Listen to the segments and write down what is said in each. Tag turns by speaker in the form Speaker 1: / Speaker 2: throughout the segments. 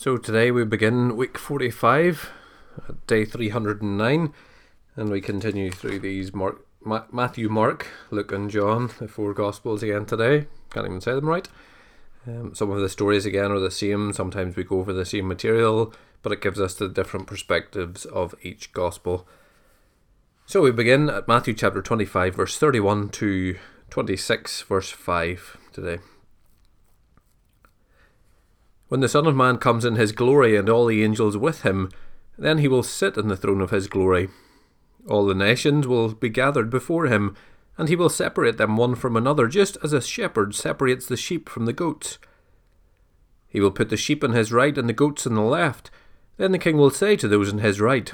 Speaker 1: So today we begin week 45, day 309, and we continue through these Mark, Ma- Matthew, Mark, Luke, and John, the four Gospels again today. Can't even say them right. Um, some of the stories again are the same. Sometimes we go over the same material, but it gives us the different perspectives of each Gospel. So we begin at Matthew chapter 25, verse 31 to 26, verse 5 today. When the Son of Man comes in his glory and all the angels with him, then he will sit on the throne of his glory. All the nations will be gathered before him, and he will separate them one from another, just as a shepherd separates the sheep from the goats. He will put the sheep on his right and the goats on the left. Then the king will say to those on his right,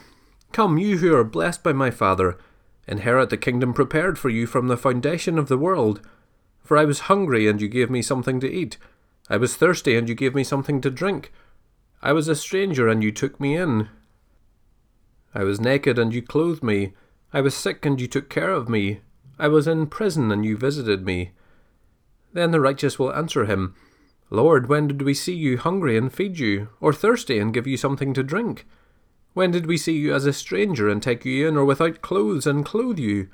Speaker 1: Come, you who are blessed by my Father, inherit the kingdom prepared for you from the foundation of the world. For I was hungry, and you gave me something to eat. I was thirsty, and you gave me something to drink. I was a stranger, and you took me in. I was naked, and you clothed me. I was sick, and you took care of me. I was in prison, and you visited me. Then the righteous will answer him, Lord, when did we see you hungry and feed you, or thirsty and give you something to drink? When did we see you as a stranger and take you in, or without clothes and clothe you?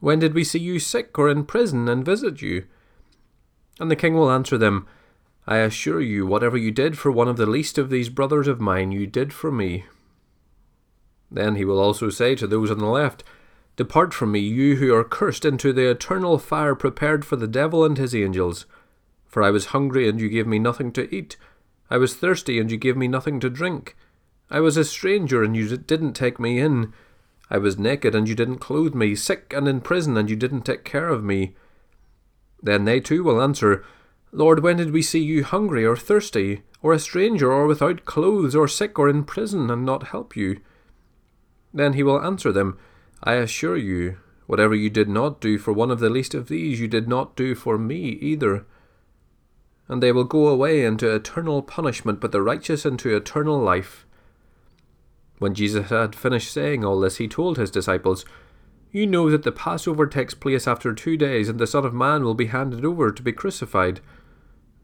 Speaker 1: When did we see you sick or in prison and visit you? And the king will answer them, I assure you, whatever you did for one of the least of these brothers of mine, you did for me. Then he will also say to those on the left, Depart from me, you who are cursed, into the eternal fire prepared for the devil and his angels. For I was hungry, and you gave me nothing to eat. I was thirsty, and you gave me nothing to drink. I was a stranger, and you didn't take me in. I was naked, and you didn't clothe me, sick and in prison, and you didn't take care of me. Then they too will answer, Lord, when did we see you hungry or thirsty, or a stranger, or without clothes, or sick, or in prison, and not help you? Then he will answer them, I assure you, whatever you did not do for one of the least of these, you did not do for me either. And they will go away into eternal punishment, but the righteous into eternal life. When Jesus had finished saying all this, he told his disciples, You know that the Passover takes place after two days, and the Son of Man will be handed over to be crucified.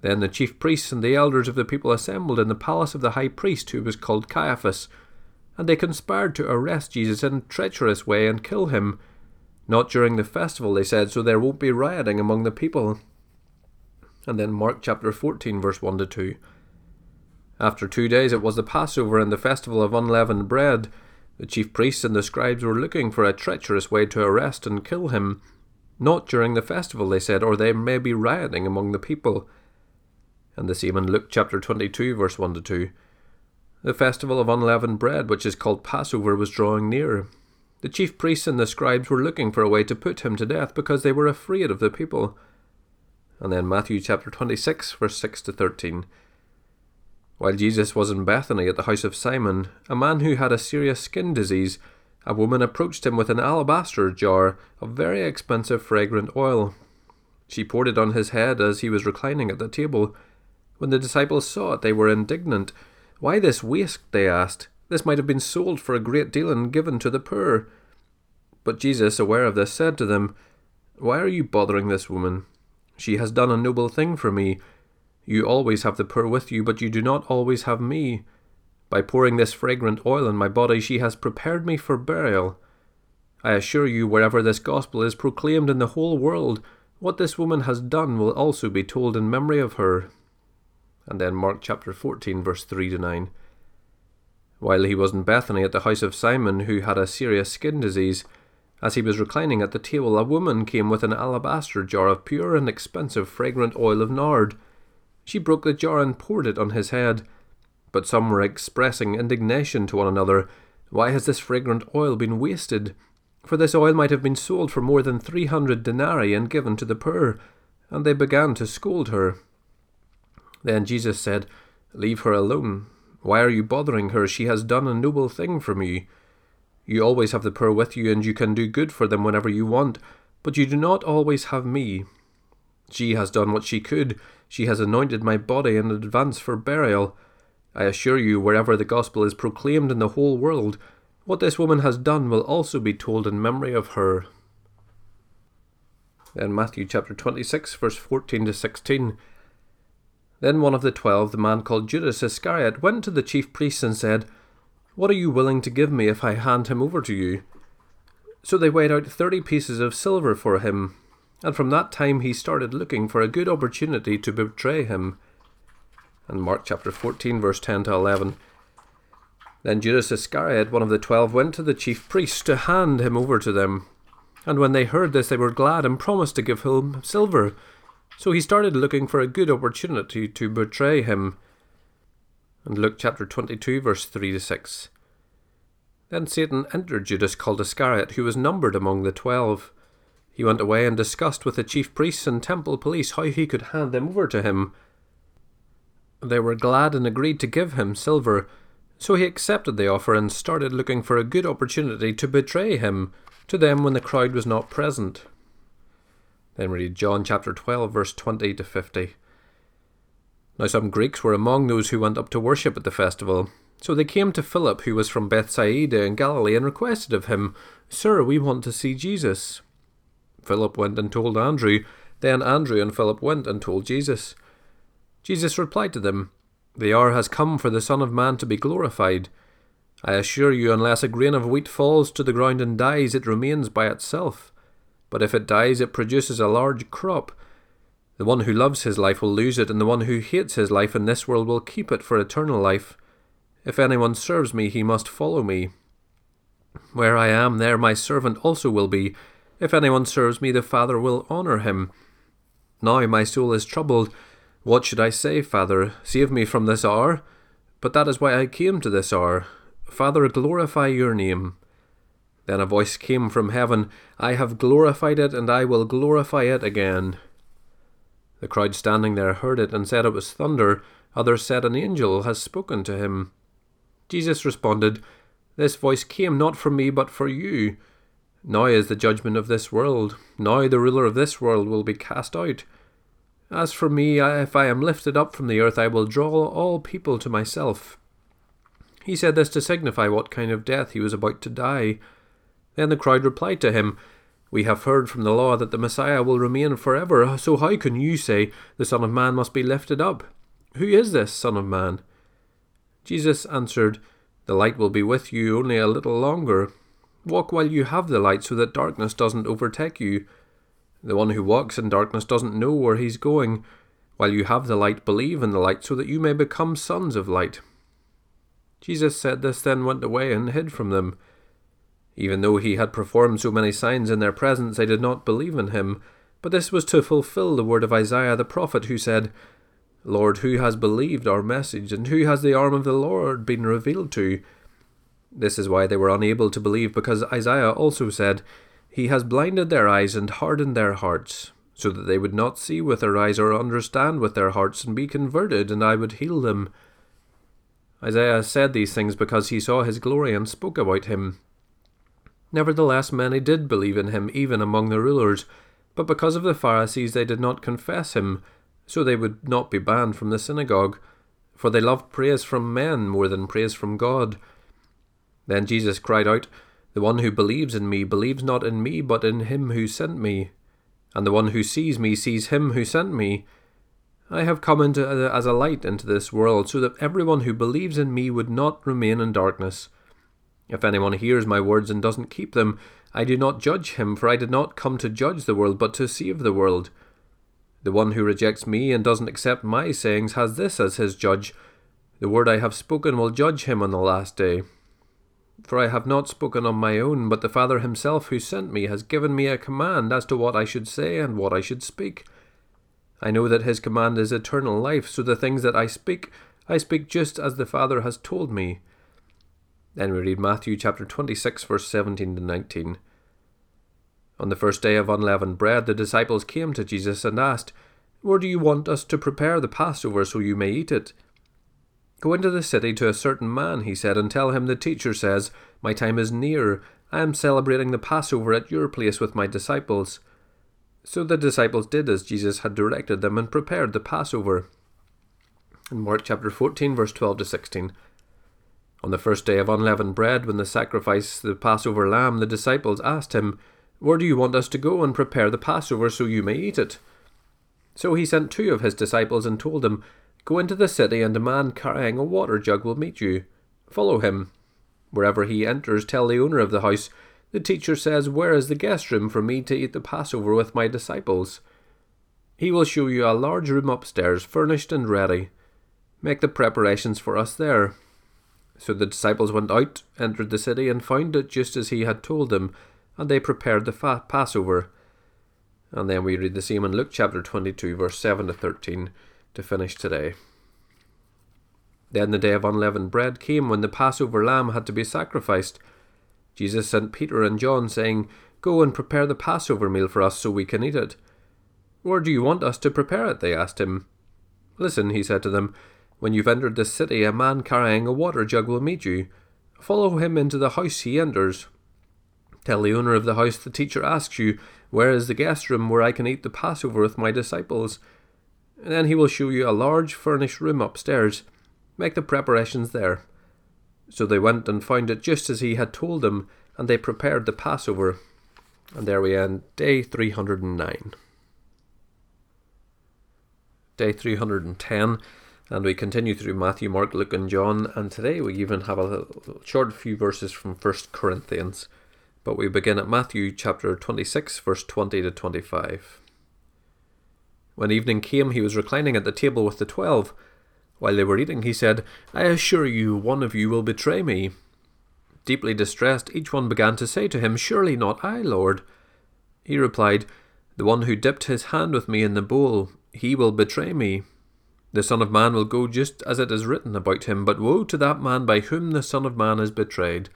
Speaker 1: Then the chief priests and the elders of the people assembled in the palace of the high priest, who was called Caiaphas, and they conspired to arrest Jesus in a treacherous way and kill him. Not during the festival, they said, so there won't be rioting among the people. And then Mark chapter 14, verse 1 to 2. After two days it was the Passover and the festival of unleavened bread. The chief priests and the scribes were looking for a treacherous way to arrest and kill him. Not during the festival, they said, or there may be rioting among the people and the same in Luke chapter 22, verse 1 to 2. The festival of unleavened bread, which is called Passover, was drawing near. The chief priests and the scribes were looking for a way to put him to death because they were afraid of the people. And then Matthew chapter 26, verse 6 to 13. While Jesus was in Bethany at the house of Simon, a man who had a serious skin disease, a woman approached him with an alabaster jar of very expensive fragrant oil. She poured it on his head as he was reclining at the table when the disciples saw it, they were indignant. Why this waste? they asked. This might have been sold for a great deal and given to the poor. But Jesus, aware of this, said to them, Why are you bothering this woman? She has done a noble thing for me. You always have the poor with you, but you do not always have me. By pouring this fragrant oil on my body, she has prepared me for burial. I assure you, wherever this gospel is proclaimed in the whole world, what this woman has done will also be told in memory of her and then Mark chapter 14, verse 3 to 9. While he was in Bethany at the house of Simon, who had a serious skin disease, as he was reclining at the table, a woman came with an alabaster jar of pure and expensive fragrant oil of nard. She broke the jar and poured it on his head. But some were expressing indignation to one another. Why has this fragrant oil been wasted? For this oil might have been sold for more than three hundred denarii and given to the poor. And they began to scold her. Then Jesus said, Leave her alone. Why are you bothering her? She has done a noble thing for me. You always have the poor with you, and you can do good for them whenever you want, but you do not always have me. She has done what she could. She has anointed my body in advance for burial. I assure you, wherever the gospel is proclaimed in the whole world, what this woman has done will also be told in memory of her. Then Matthew chapter 26, verse 14 to 16. Then one of the twelve, the man called Judas Iscariot, went to the chief priests and said, What are you willing to give me if I hand him over to you? So they weighed out thirty pieces of silver for him, and from that time he started looking for a good opportunity to betray him. And Mark chapter 14, verse 10 to 11. Then Judas Iscariot, one of the twelve, went to the chief priests to hand him over to them. And when they heard this, they were glad and promised to give him silver. So he started looking for a good opportunity to betray him. And Luke chapter 22, verse 3 to 6. Then Satan entered Judas called Iscariot, who was numbered among the twelve. He went away and discussed with the chief priests and temple police how he could hand them over to him. They were glad and agreed to give him silver, so he accepted the offer and started looking for a good opportunity to betray him to them when the crowd was not present. Then read John chapter 12, verse 20 to 50. Now some Greeks were among those who went up to worship at the festival. So they came to Philip, who was from Bethsaida in Galilee, and requested of him, Sir, we want to see Jesus. Philip went and told Andrew. Then Andrew and Philip went and told Jesus. Jesus replied to them, The hour has come for the Son of Man to be glorified. I assure you, unless a grain of wheat falls to the ground and dies, it remains by itself. But if it dies, it produces a large crop. The one who loves his life will lose it, and the one who hates his life in this world will keep it for eternal life. If anyone serves me, he must follow me. Where I am, there my servant also will be. If anyone serves me, the Father will honour him. Now my soul is troubled. What should I say, Father? Save me from this hour? But that is why I came to this hour. Father, glorify your name. Then a voice came from heaven I have glorified it, and I will glorify it again. The crowd standing there heard it and said it was thunder. Others said an angel has spoken to him. Jesus responded, This voice came not from me, but for you. Now is the judgment of this world. Now the ruler of this world will be cast out. As for me, if I am lifted up from the earth, I will draw all people to myself. He said this to signify what kind of death he was about to die. Then the crowd replied to him, We have heard from the law that the Messiah will remain forever, so how can you say the Son of Man must be lifted up? Who is this Son of Man? Jesus answered, The light will be with you only a little longer. Walk while you have the light so that darkness doesn't overtake you. The one who walks in darkness doesn't know where he's going. While you have the light, believe in the light so that you may become sons of light. Jesus said this, then went away and hid from them. Even though he had performed so many signs in their presence, they did not believe in him. But this was to fulfill the word of Isaiah the prophet, who said, Lord, who has believed our message, and who has the arm of the Lord been revealed to? This is why they were unable to believe, because Isaiah also said, He has blinded their eyes and hardened their hearts, so that they would not see with their eyes or understand with their hearts and be converted, and I would heal them. Isaiah said these things because he saw his glory and spoke about him. Nevertheless, many did believe in him, even among the rulers, but because of the Pharisees they did not confess him, so they would not be banned from the synagogue, for they loved praise from men more than praise from God. Then Jesus cried out, The one who believes in me believes not in me, but in him who sent me. And the one who sees me sees him who sent me. I have come into, as a light into this world, so that everyone who believes in me would not remain in darkness. If anyone hears my words and doesn't keep them, I do not judge him, for I did not come to judge the world, but to save the world. The one who rejects me and doesn't accept my sayings has this as his judge The word I have spoken will judge him on the last day. For I have not spoken on my own, but the Father himself who sent me has given me a command as to what I should say and what I should speak. I know that his command is eternal life, so the things that I speak, I speak just as the Father has told me. Then we read Matthew chapter 26, verse 17 to 19. On the first day of unleavened bread, the disciples came to Jesus and asked, Where do you want us to prepare the Passover so you may eat it? Go into the city to a certain man, he said, and tell him the teacher says, My time is near. I am celebrating the Passover at your place with my disciples. So the disciples did as Jesus had directed them and prepared the Passover. In Mark chapter 14, verse 12 to 16. On the first day of unleavened bread, when the sacrifice the Passover lamb, the disciples asked him, Where do you want us to go and prepare the Passover so you may eat it? So he sent two of his disciples and told them, Go into the city, and a man carrying a water jug will meet you. Follow him. Wherever he enters, tell the owner of the house, The teacher says, Where is the guest room for me to eat the Passover with my disciples? He will show you a large room upstairs, furnished and ready. Make the preparations for us there. So the disciples went out, entered the city, and found it just as he had told them, and they prepared the fa- Passover. And then we read the same in Luke chapter 22, verse 7 to 13, to finish today. Then the day of unleavened bread came when the Passover lamb had to be sacrificed. Jesus sent Peter and John, saying, Go and prepare the Passover meal for us so we can eat it. Where do you want us to prepare it? They asked him. Listen, he said to them, When you've entered this city, a man carrying a water jug will meet you. Follow him into the house he enters. Tell the owner of the house the teacher asks you, Where is the guest room where I can eat the Passover with my disciples? And then he will show you a large furnished room upstairs. Make the preparations there. So they went and found it just as he had told them, and they prepared the Passover. And there we end day 309. Day 310, and we continue through Matthew, Mark, Luke, and John, and today we even have a short few verses from 1 Corinthians. But we begin at Matthew chapter 26, verse 20 to 25. When evening came, he was reclining at the table with the twelve. While they were eating, he said, I assure you, one of you will betray me. Deeply distressed, each one began to say to him, Surely not I, Lord. He replied, The one who dipped his hand with me in the bowl, he will betray me. The Son of Man will go just as it is written about him, but woe to that man by whom the Son of Man is betrayed.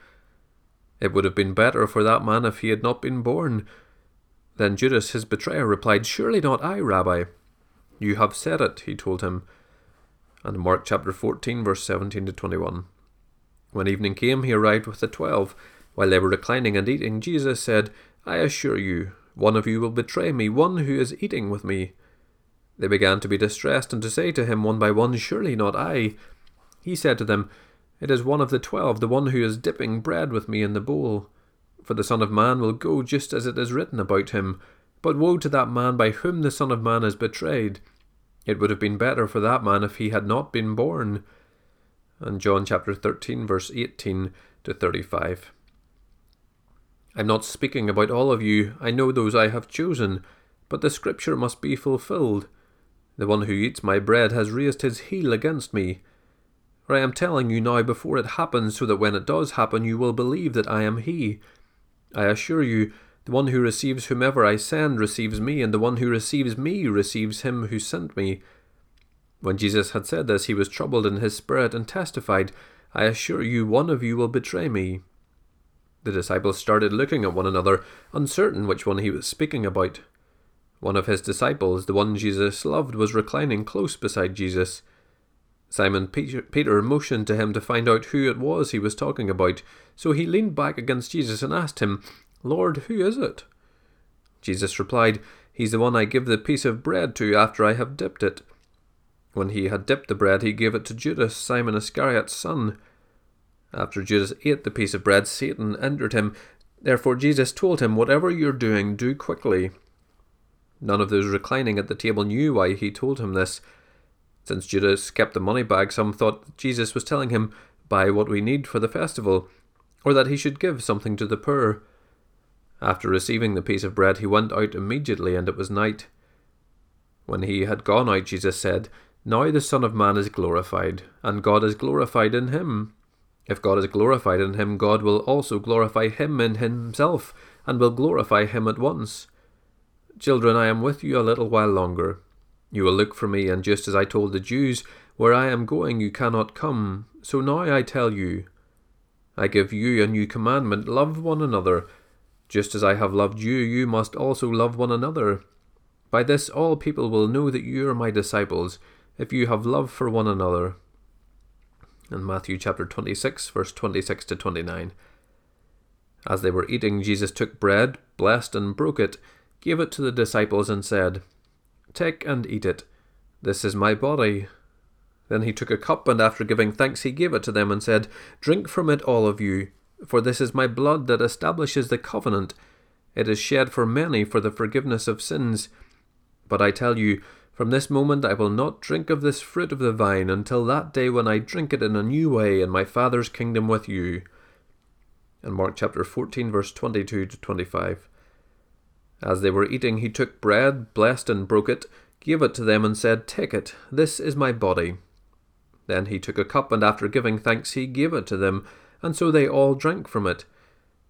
Speaker 1: It would have been better for that man if he had not been born. Then Judas, his betrayer, replied, Surely not I, Rabbi. You have said it, he told him and Mark chapter 14, verse 17 to 21. When evening came, he arrived with the twelve. While they were reclining and eating, Jesus said, I assure you, one of you will betray me, one who is eating with me. They began to be distressed and to say to him one by one, Surely not I. He said to them, It is one of the twelve, the one who is dipping bread with me in the bowl. For the Son of Man will go just as it is written about him. But woe to that man by whom the Son of Man is betrayed. It would have been better for that man if he had not been born. And John chapter 13, verse 18 to 35. I'm not speaking about all of you, I know those I have chosen, but the scripture must be fulfilled. The one who eats my bread has raised his heel against me. For I am telling you now before it happens, so that when it does happen you will believe that I am he. I assure you, the one who receives whomever I send receives me, and the one who receives me receives him who sent me. When Jesus had said this, he was troubled in his spirit and testified, I assure you, one of you will betray me. The disciples started looking at one another, uncertain which one he was speaking about. One of his disciples, the one Jesus loved, was reclining close beside Jesus. Simon Peter motioned to him to find out who it was he was talking about, so he leaned back against Jesus and asked him, Lord, who is it? Jesus replied, He's the one I give the piece of bread to after I have dipped it. When he had dipped the bread, he gave it to Judas, Simon Iscariot's son. After Judas ate the piece of bread, Satan entered him. Therefore Jesus told him, Whatever you're doing, do quickly. None of those reclining at the table knew why he told him this. Since Judas kept the money bag, some thought Jesus was telling him, Buy what we need for the festival, or that he should give something to the poor. After receiving the piece of bread, he went out immediately, and it was night. When he had gone out, Jesus said, Now the Son of Man is glorified, and God is glorified in him. If God is glorified in him, God will also glorify him in himself, and will glorify him at once. Children, I am with you a little while longer. You will look for me, and just as I told the Jews, Where I am going you cannot come, so now I tell you. I give you a new commandment love one another. Just as I have loved you, you must also love one another. By this all people will know that you are my disciples, if you have love for one another. In Matthew chapter 26, verse 26 to 29. As they were eating, Jesus took bread, blessed and broke it, gave it to the disciples, and said, Take and eat it. This is my body. Then he took a cup, and after giving thanks, he gave it to them, and said, Drink from it, all of you. For this is my blood that establishes the covenant. It is shed for many for the forgiveness of sins. But I tell you, From this moment I will not drink of this fruit of the vine until that day when I drink it in a new way in my Father's kingdom with you. In Mark chapter 14, verse 22 to 25. As they were eating, he took bread, blessed and broke it, gave it to them, and said, Take it, this is my body. Then he took a cup, and after giving thanks, he gave it to them, and so they all drank from it.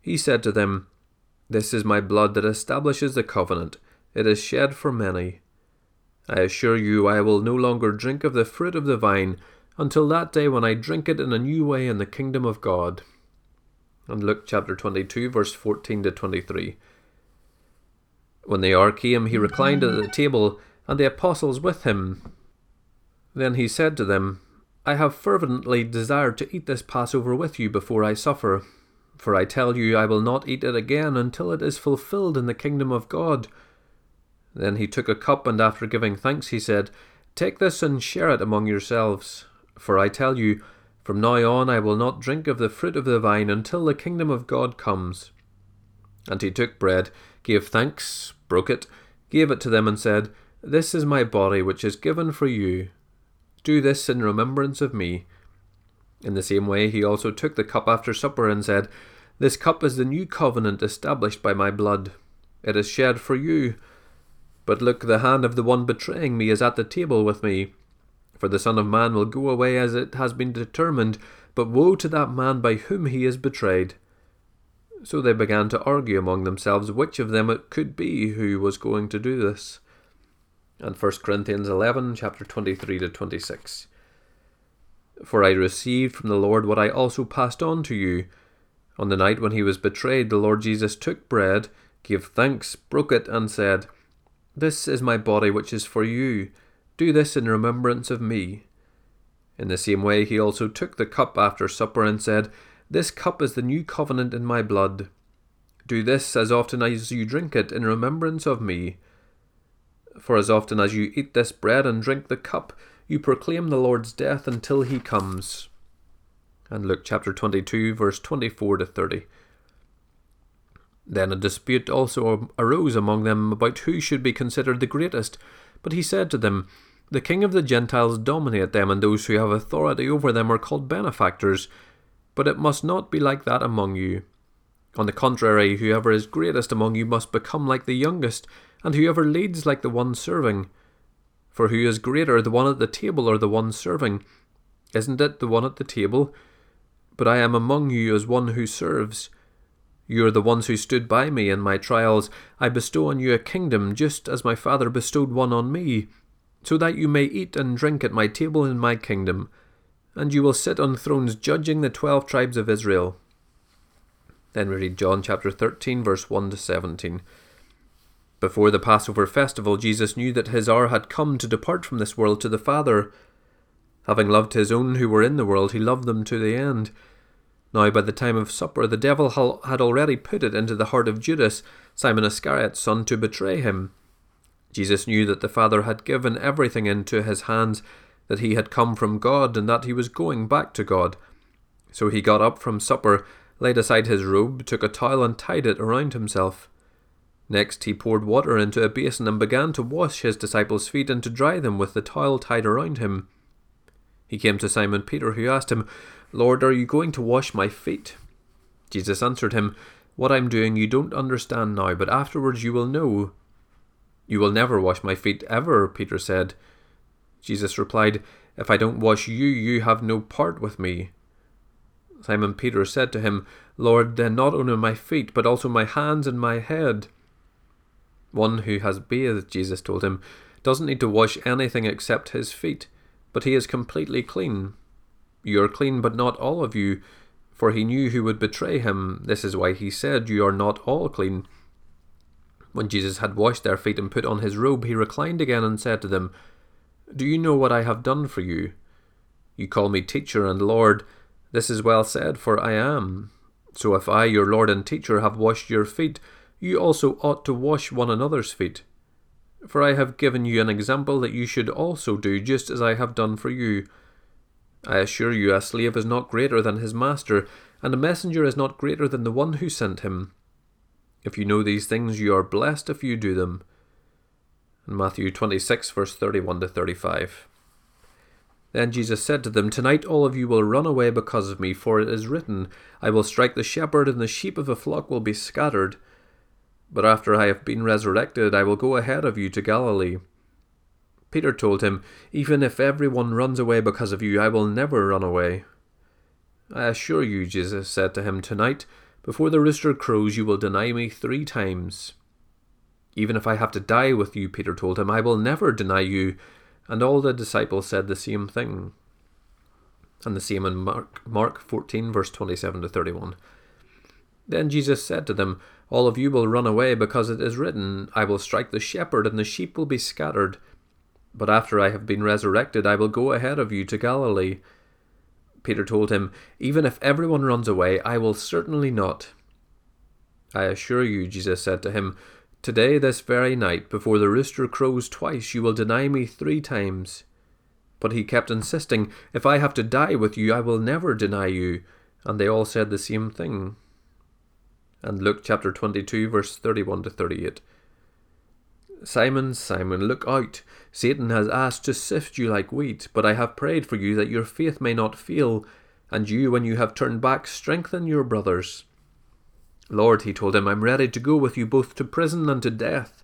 Speaker 1: He said to them, This is my blood that establishes the covenant. It is shed for many. I assure you, I will no longer drink of the fruit of the vine until that day when I drink it in a new way in the kingdom of God. And Luke chapter 22, verse 14 to 23. When the hour came, he reclined at the table, and the apostles with him. Then he said to them, I have fervently desired to eat this Passover with you before I suffer. For I tell you, I will not eat it again until it is fulfilled in the kingdom of God. Then he took a cup, and after giving thanks, he said, Take this and share it among yourselves. For I tell you, from now on I will not drink of the fruit of the vine until the kingdom of God comes. And he took bread, gave thanks, broke it, gave it to them, and said, This is my body, which is given for you. Do this in remembrance of me. In the same way, he also took the cup after supper, and said, This cup is the new covenant established by my blood. It is shed for you but look, the hand of the one betraying me is at the table with me. For the Son of Man will go away as it has been determined, but woe to that man by whom he is betrayed. So they began to argue among themselves which of them it could be who was going to do this. And 1 Corinthians 11, chapter 23 to 26. For I received from the Lord what I also passed on to you. On the night when he was betrayed, the Lord Jesus took bread, gave thanks, broke it, and said, this is my body which is for you. Do this in remembrance of me. In the same way, he also took the cup after supper and said, This cup is the new covenant in my blood. Do this as often as you drink it in remembrance of me. For as often as you eat this bread and drink the cup, you proclaim the Lord's death until he comes. And Luke chapter 22, verse 24 to 30. Then a dispute also arose among them about who should be considered the greatest. But he said to them, The king of the Gentiles dominate them, and those who have authority over them are called benefactors. But it must not be like that among you. On the contrary, whoever is greatest among you must become like the youngest, and whoever leads like the one serving. For who is greater, the one at the table or the one serving? Isn't it the one at the table? But I am among you as one who serves. You are the ones who stood by me in my trials. I bestow on you a kingdom, just as my Father bestowed one on me, so that you may eat and drink at my table in my kingdom, and you will sit on thrones judging the twelve tribes of Israel. Then we read John chapter 13, verse 1 to 17. Before the Passover festival, Jesus knew that his hour had come to depart from this world to the Father. Having loved his own who were in the world, he loved them to the end. Now, by the time of supper, the devil had already put it into the heart of Judas, Simon Iscariot's son, to betray him. Jesus knew that the Father had given everything into his hands, that he had come from God, and that he was going back to God. So he got up from supper, laid aside his robe, took a towel, and tied it around himself. Next, he poured water into a basin and began to wash his disciples' feet and to dry them with the towel tied around him. He came to Simon Peter, who asked him, Lord, are you going to wash my feet? Jesus answered him, What I'm doing you don't understand now, but afterwards you will know. You will never wash my feet ever, Peter said. Jesus replied, If I don't wash you, you have no part with me. Simon Peter said to him, Lord, then not only my feet, but also my hands and my head. One who has bathed, Jesus told him, doesn't need to wash anything except his feet, but he is completely clean. You are clean, but not all of you. For he knew who would betray him. This is why he said, You are not all clean. When Jesus had washed their feet and put on his robe, he reclined again and said to them, Do you know what I have done for you? You call me teacher and Lord. This is well said, for I am. So if I, your Lord and teacher, have washed your feet, you also ought to wash one another's feet. For I have given you an example that you should also do just as I have done for you. I assure you, a slave is not greater than his master, and a messenger is not greater than the one who sent him. If you know these things, you are blessed if you do them. In Matthew 26, verse 31 to 35. Then Jesus said to them, Tonight all of you will run away because of me, for it is written, I will strike the shepherd, and the sheep of the flock will be scattered. But after I have been resurrected, I will go ahead of you to Galilee. Peter told him, Even if everyone runs away because of you, I will never run away. I assure you, Jesus said to him, Tonight, before the rooster crows, you will deny me three times. Even if I have to die with you, Peter told him, I will never deny you. And all the disciples said the same thing. And the same in Mark, Mark 14, verse 27 to 31. Then Jesus said to them, All of you will run away, because it is written, I will strike the shepherd, and the sheep will be scattered. But after I have been resurrected, I will go ahead of you to Galilee. Peter told him, Even if everyone runs away, I will certainly not. I assure you, Jesus said to him, Today, this very night, before the rooster crows twice, you will deny me three times. But he kept insisting, If I have to die with you, I will never deny you. And they all said the same thing. And Luke chapter 22, verse 31 to 38. Simon, Simon, look out. Satan has asked to sift you like wheat, but I have prayed for you that your faith may not fail, and you, when you have turned back, strengthen your brothers. Lord, he told him, I'm ready to go with you both to prison and to death.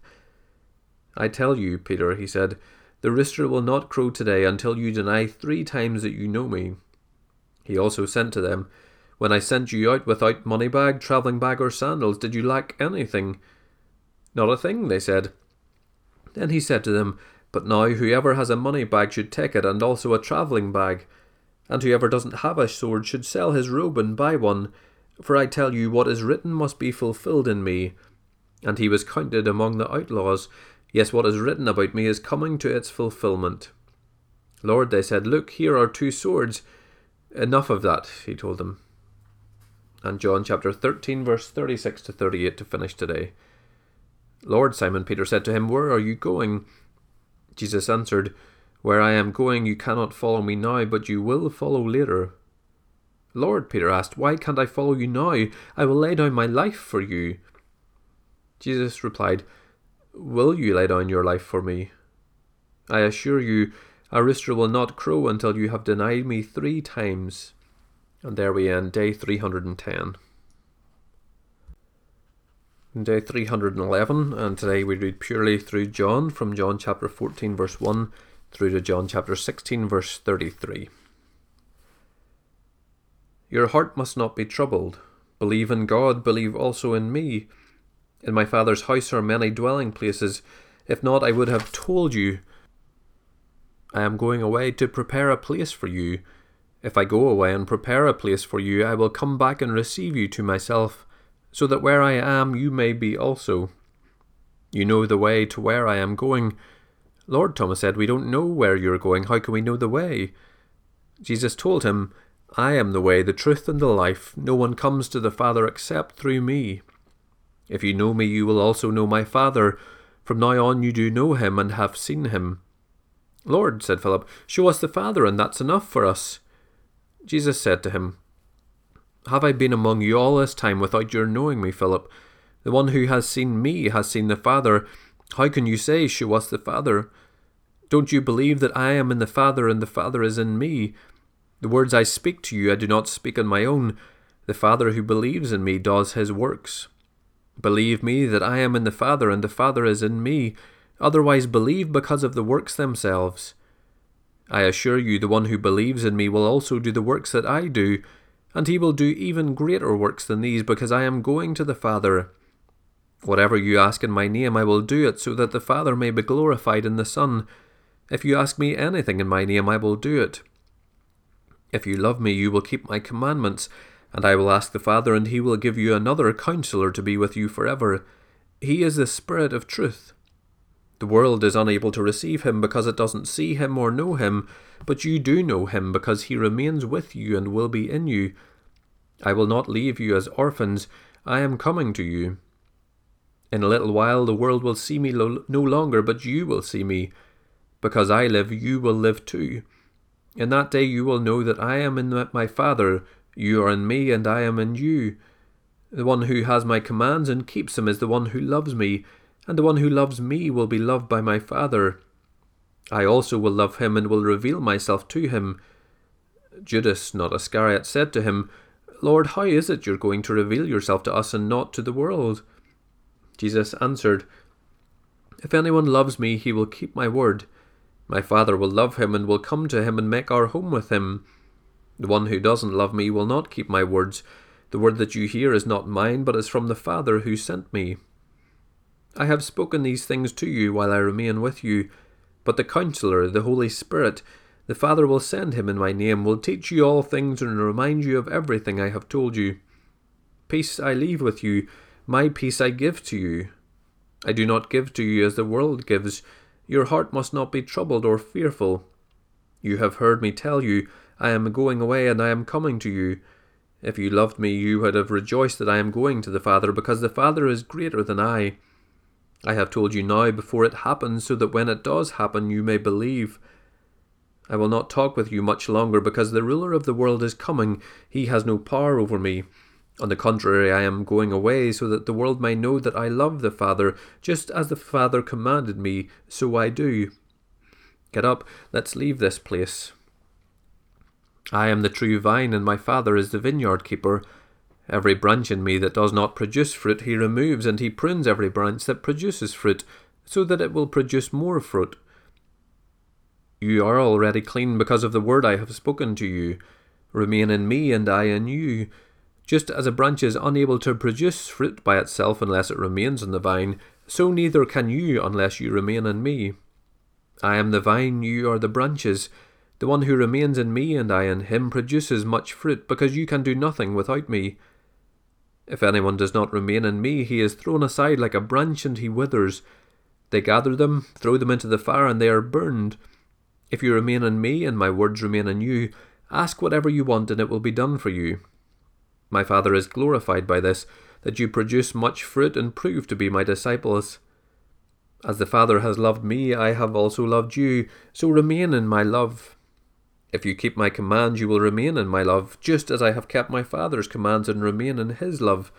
Speaker 1: I tell you, Peter, he said, the rooster will not crow today until you deny three times that you know me. He also sent to them, When I sent you out without money bag, travelling bag, or sandals, did you lack anything? Not a thing, they said. Then he said to them, But now whoever has a money bag should take it, and also a travelling bag. And whoever doesn't have a sword should sell his robe and buy one. For I tell you, what is written must be fulfilled in me. And he was counted among the outlaws. Yes, what is written about me is coming to its fulfillment. Lord, they said, look, here are two swords. Enough of that, he told them. And John chapter 13, verse 36 to 38 to finish today. Lord, Simon Peter said to him, Where are you going? Jesus answered, Where I am going, you cannot follow me now, but you will follow later. Lord, Peter asked, Why can't I follow you now? I will lay down my life for you. Jesus replied, Will you lay down your life for me? I assure you, a rooster will not crow until you have denied me three times. And there we end day 310. Day 311, and today we read purely through John, from John chapter 14, verse 1, through to John chapter 16, verse 33. Your heart must not be troubled. Believe in God, believe also in me. In my Father's house are many dwelling places. If not, I would have told you. I am going away to prepare a place for you. If I go away and prepare a place for you, I will come back and receive you to myself, so that where I am you may be also. You know the way to where I am going. Lord, Thomas said, We don't know where you're going. How can we know the way? Jesus told him, I am the way, the truth, and the life. No one comes to the Father except through me. If you know me, you will also know my Father. From now on you do know him and have seen him. Lord, said Philip, show us the Father, and that's enough for us. Jesus said to him, Have I been among you all this time without your knowing me, Philip? The one who has seen me has seen the Father. How can you say, Show us the Father? Don't you believe that I am in the Father, and the Father is in me? The words I speak to you I do not speak on my own. The Father who believes in me does his works. Believe me that I am in the Father, and the Father is in me. Otherwise, believe because of the works themselves. I assure you, the one who believes in me will also do the works that I do, and he will do even greater works than these, because I am going to the Father. Whatever you ask in my name, I will do it, so that the Father may be glorified in the Son. If you ask me anything in my name, I will do it. If you love me, you will keep my commandments, and I will ask the Father, and he will give you another counselor to be with you forever. He is the Spirit of truth. The world is unable to receive him because it doesn't see him or know him, but you do know him because he remains with you and will be in you. I will not leave you as orphans, I am coming to you. In a little while the world will see me lo- no longer, but you will see me. Because I live, you will live too. In that day you will know that I am in my Father, you are in me, and I am in you. The one who has my commands and keeps them is the one who loves me, and the one who loves me will be loved by my Father. I also will love him and will reveal myself to him. Judas, not Iscariot, said to him, Lord, how is it you're going to reveal yourself to us and not to the world? Jesus answered, If anyone loves me, he will keep my word. My Father will love him and will come to him and make our home with him. The one who doesn't love me will not keep my words. The word that you hear is not mine, but is from the Father who sent me. I have spoken these things to you while I remain with you. But the Counselor, the Holy Spirit, the Father will send him in my name, will teach you all things and remind you of everything I have told you. Peace I leave with you, my peace I give to you. I do not give to you as the world gives. Your heart must not be troubled or fearful. You have heard me tell you, I am going away and I am coming to you. If you loved me, you would have rejoiced that I am going to the Father, because the Father is greater than I. I have told you now before it happens, so that when it does happen, you may believe. I will not talk with you much longer, because the ruler of the world is coming. He has no power over me. On the contrary, I am going away, so that the world may know that I love the Father, just as the Father commanded me, so I do. Get up, let's leave this place. I am the true vine, and my Father is the vineyard keeper. Every branch in me that does not produce fruit he removes, and he prunes every branch that produces fruit, so that it will produce more fruit. You are already clean because of the word I have spoken to you. Remain in me, and I in you. Just as a branch is unable to produce fruit by itself unless it remains in the vine, so neither can you unless you remain in me. I am the vine, you are the branches. The one who remains in me and I in him produces much fruit, because you can do nothing without me. If anyone does not remain in me, he is thrown aside like a branch and he withers. They gather them, throw them into the fire, and they are burned. If you remain in me, and my words remain in you, ask whatever you want, and it will be done for you. My Father is glorified by this, that you produce much fruit and prove to be my disciples. As the Father has loved me, I have also loved you, so remain in my love. If you keep my commands, you will remain in my love, just as I have kept my Father's commands and remain in his love.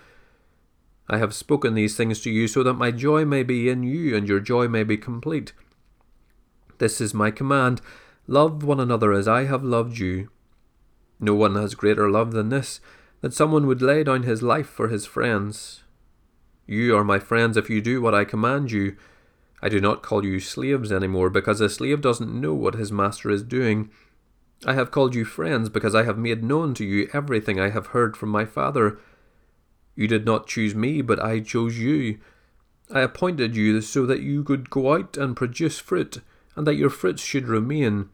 Speaker 1: I have spoken these things to you so that my joy may be in you and your joy may be complete. This is my command love one another as I have loved you. No one has greater love than this, that someone would lay down his life for his friends. You are my friends if you do what I command you. I do not call you slaves any more, because a slave doesn't know what his master is doing. I have called you friends because I have made known to you everything I have heard from my Father. You did not choose me, but I chose you. I appointed you so that you could go out and produce fruit, and that your fruits should remain,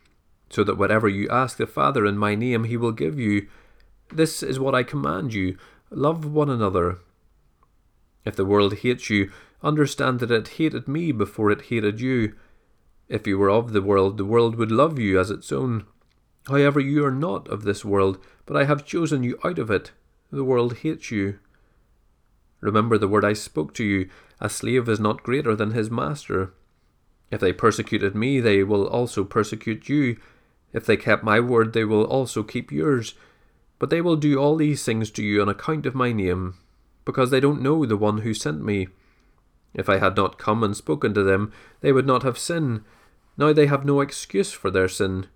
Speaker 1: so that whatever you ask the Father in my name he will give you. This is what I command you love one another. If the world hates you, understand that it hated me before it hated you. If you were of the world, the world would love you as its own. However, you are not of this world, but I have chosen you out of it. The world hates you. Remember the word I spoke to you a slave is not greater than his master. If they persecuted me, they will also persecute you. If they kept my word, they will also keep yours. But they will do all these things to you on account of my name, because they don't know the one who sent me. If I had not come and spoken to them, they would not have sin. Now they have no excuse for their sin.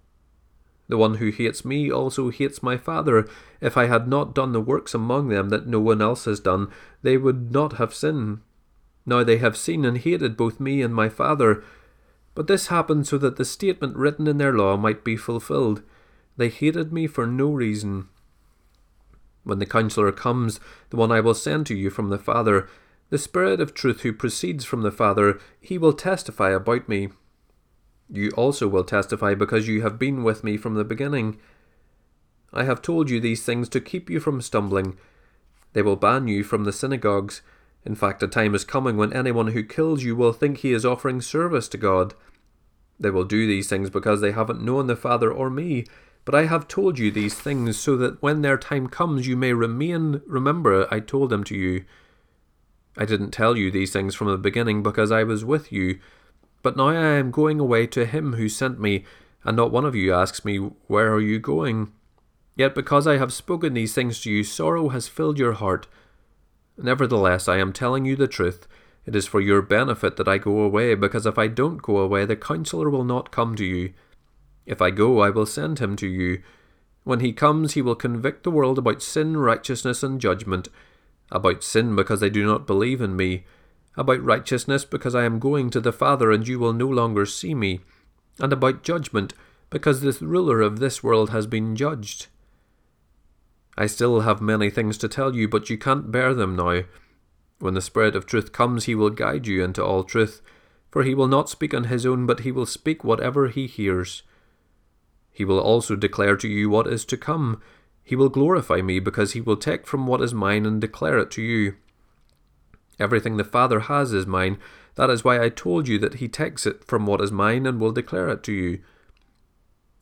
Speaker 1: The one who hates me also hates my Father. If I had not done the works among them that no one else has done, they would not have sinned. Now they have seen and hated both me and my Father. But this happened so that the statement written in their law might be fulfilled. They hated me for no reason. When the Counselor comes, the one I will send to you from the Father, the Spirit of truth who proceeds from the Father, he will testify about me. You also will testify because you have been with me from the beginning. I have told you these things to keep you from stumbling. They will ban you from the synagogues. In fact, a time is coming when anyone who kills you will think he is offering service to God. They will do these things because they haven't known the Father or me. But I have told you these things so that when their time comes you may remain. Remember, I told them to you. I didn't tell you these things from the beginning because I was with you. But now I am going away to him who sent me, and not one of you asks me, Where are you going? Yet because I have spoken these things to you, sorrow has filled your heart. Nevertheless, I am telling you the truth. It is for your benefit that I go away, because if I don't go away, the counselor will not come to you. If I go, I will send him to you. When he comes, he will convict the world about sin, righteousness, and judgment. About sin, because they do not believe in me. About righteousness, because I am going to the Father, and you will no longer see me. And about judgment, because the ruler of this world has been judged. I still have many things to tell you, but you can't bear them now. When the Spirit of truth comes, he will guide you into all truth, for he will not speak on his own, but he will speak whatever he hears he will also declare to you what is to come. He will glorify me, because he will take from what is mine and declare it to you. Everything the Father has is mine. That is why I told you that he takes it from what is mine and will declare it to you.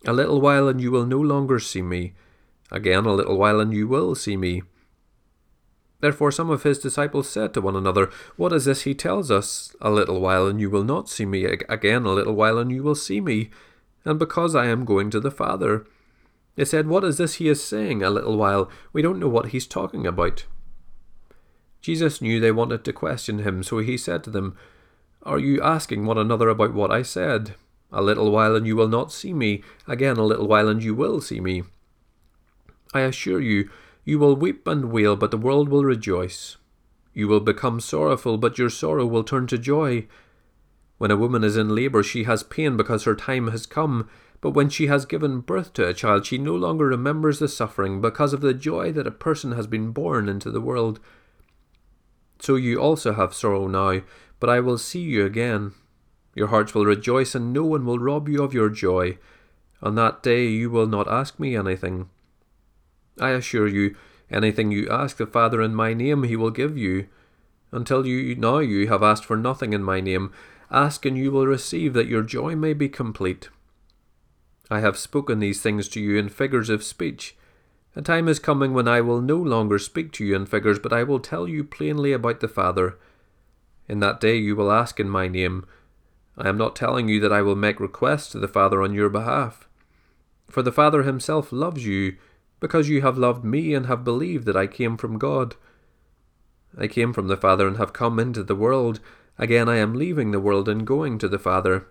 Speaker 1: A little while and you will no longer see me. Again, a little while and you will see me. Therefore, some of his disciples said to one another, What is this he tells us? A little while and you will not see me. Again, a little while and you will see me and because I am going to the Father. They said, What is this he is saying? A little while, we don't know what he's talking about. Jesus knew they wanted to question him, so he said to them, Are you asking one another about what I said? A little while and you will not see me, again a little while and you will see me. I assure you, you will weep and wail, but the world will rejoice. You will become sorrowful, but your sorrow will turn to joy. When a woman is in labour, she has pain because her time has come, but when she has given birth to a child, she no longer remembers the suffering because of the joy that a person has been born into the world. So you also have sorrow now, but I will see you again. Your hearts will rejoice, and no one will rob you of your joy. On that day you will not ask me anything. I assure you, anything you ask the Father in my name, he will give you. Until you now you have asked for nothing in my name. Ask and you will receive, that your joy may be complete. I have spoken these things to you in figures of speech. A time is coming when I will no longer speak to you in figures, but I will tell you plainly about the Father. In that day you will ask in my name. I am not telling you that I will make requests to the Father on your behalf. For the Father himself loves you, because you have loved me and have believed that I came from God. I came from the Father and have come into the world. Again, I am leaving the world and going to the Father.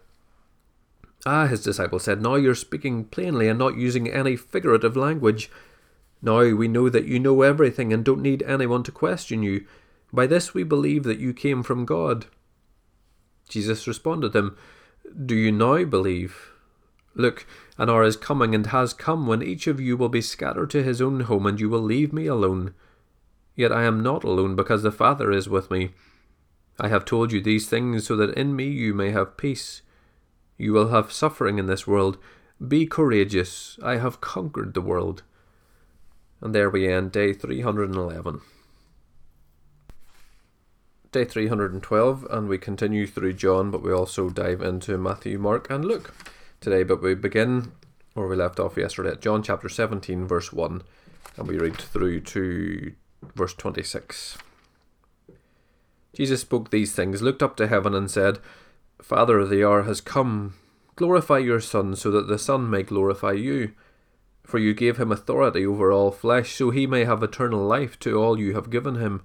Speaker 1: Ah, his disciples said, Now you're speaking plainly and not using any figurative language. Now we know that you know everything and don't need anyone to question you. By this we believe that you came from God. Jesus responded to them, Do you now believe? Look, an hour is coming and has come when each of you will be scattered to his own home, and you will leave me alone. Yet I am not alone, because the Father is with me. I have told you these things so that in me you may have peace. You will have suffering in this world. Be courageous. I have conquered the world. And there we end day 311. Day 312, and we continue through John, but we also dive into Matthew, Mark, and Luke today. But we begin where we left off yesterday at John chapter 17, verse 1, and we read through to verse 26. Jesus spoke these things, looked up to heaven, and said, Father, the hour has come. Glorify your Son, so that the Son may glorify you. For you gave him authority over all flesh, so he may have eternal life to all you have given him.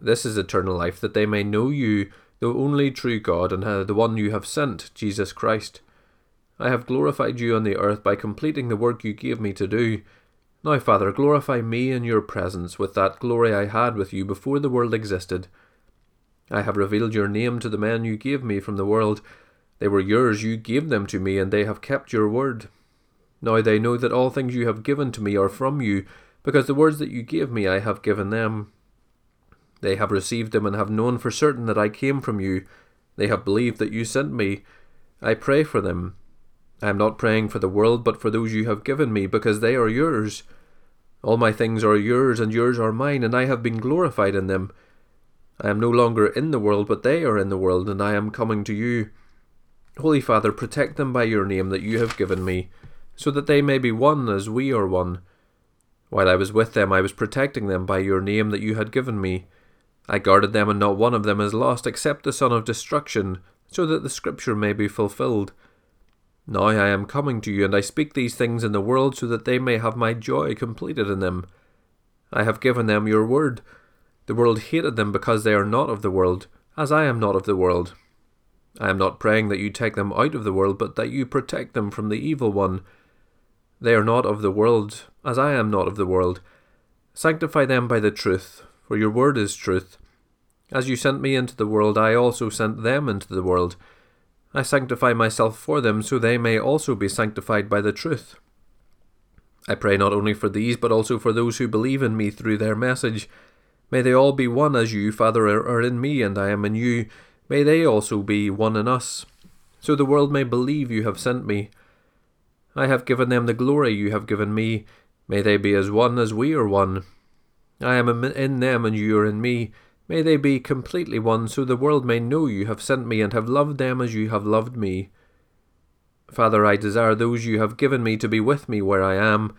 Speaker 1: This is eternal life, that they may know you, the only true God, and the one you have sent, Jesus Christ. I have glorified you on the earth by completing the work you gave me to do. Now, Father, glorify me in your presence with that glory I had with you before the world existed. I have revealed your name to the men you gave me from the world. They were yours, you gave them to me, and they have kept your word. Now they know that all things you have given to me are from you, because the words that you gave me I have given them. They have received them and have known for certain that I came from you. They have believed that you sent me. I pray for them. I am not praying for the world, but for those you have given me, because they are yours. All my things are yours, and yours are mine, and I have been glorified in them. I am no longer in the world, but they are in the world, and I am coming to you. Holy Father, protect them by your name that you have given me, so that they may be one as we are one. While I was with them, I was protecting them by your name that you had given me. I guarded them, and not one of them is lost, except the son of destruction, so that the scripture may be fulfilled. Now I am coming to you, and I speak these things in the world, so that they may have my joy completed in them. I have given them your word the world hated them because they are not of the world, as I am not of the world. I am not praying that you take them out of the world, but that you protect them from the evil one. They are not of the world, as I am not of the world. Sanctify them by the truth, for your word is truth. As you sent me into the world, I also sent them into the world. I sanctify myself for them, so they may also be sanctified by the truth. I pray not only for these, but also for those who believe in me through their message. May they all be one as you, Father, are in me, and I am in you. May they also be one in us, so the world may believe you have sent me. I have given them the glory you have given me. May they be as one as we are one. I am in them, and you are in me. May they be completely one, so the world may know you have sent me and have loved them as you have loved me. Father, I desire those you have given me to be with me where I am.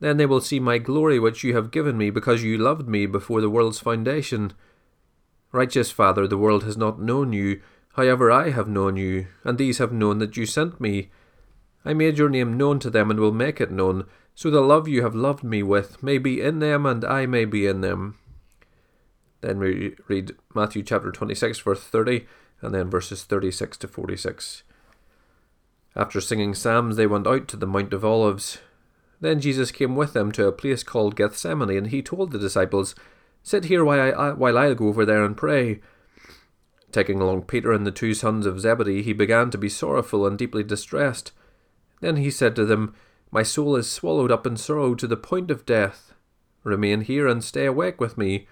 Speaker 1: Then they will see my glory which you have given me, because you loved me before the world's foundation. Righteous Father, the world has not known you, however I have known you, and these have known that you sent me. I made your name known to them and will make it known, so the love you have loved me with may be in them and I may be in them. Then we read Matthew chapter 26, verse 30, and then verses 36 to 46. After singing psalms, they went out to the Mount of Olives. Then Jesus came with them to a place called Gethsemane, and he told the disciples, Sit here while I, while I go over there and pray. Taking along Peter and the two sons of Zebedee, he began to be sorrowful and deeply distressed. Then he said to them, My soul is swallowed up in sorrow to the point of death. Remain here and stay awake with me.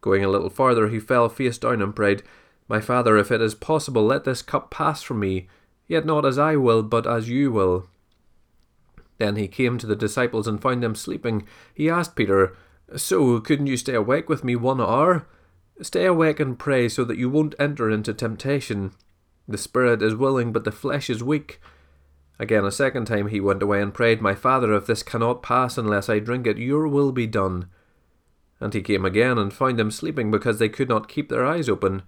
Speaker 1: Going a little farther, he fell face down and prayed, My father, if it is possible, let this cup pass from me. Yet not as I will, but as you will. Then he came to the disciples and found them sleeping. He asked Peter, So, couldn't you stay awake with me one hour? Stay awake and pray so that you won't enter into temptation. The spirit is willing, but the flesh is weak. Again, a second time he went away and prayed, My Father, if this cannot pass unless I drink it, your will be done. And he came again and found them sleeping because they could not keep their eyes open.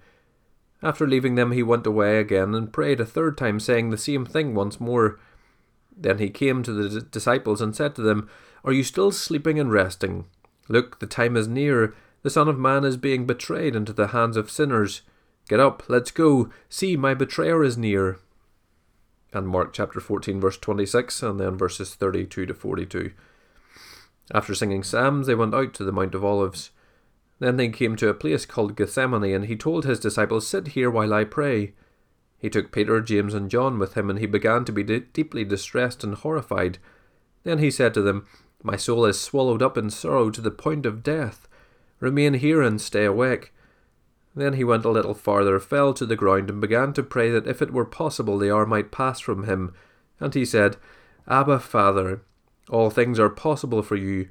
Speaker 1: After leaving them, he went away again and prayed a third time, saying the same thing once more. Then he came to the disciples and said to them, Are you still sleeping and resting? Look, the time is near. The Son of Man is being betrayed into the hands of sinners. Get up, let's go. See, my betrayer is near. And Mark chapter 14, verse 26, and then verses 32 to 42. After singing psalms, they went out to the Mount of Olives. Then they came to a place called Gethsemane, and he told his disciples, Sit here while I pray. He took Peter, James, and John with him, and he began to be de- deeply distressed and horrified. Then he said to them, My soul is swallowed up in sorrow to the point of death. Remain here and stay awake. Then he went a little farther, fell to the ground, and began to pray that if it were possible the hour might pass from him. And he said, Abba, Father, all things are possible for you.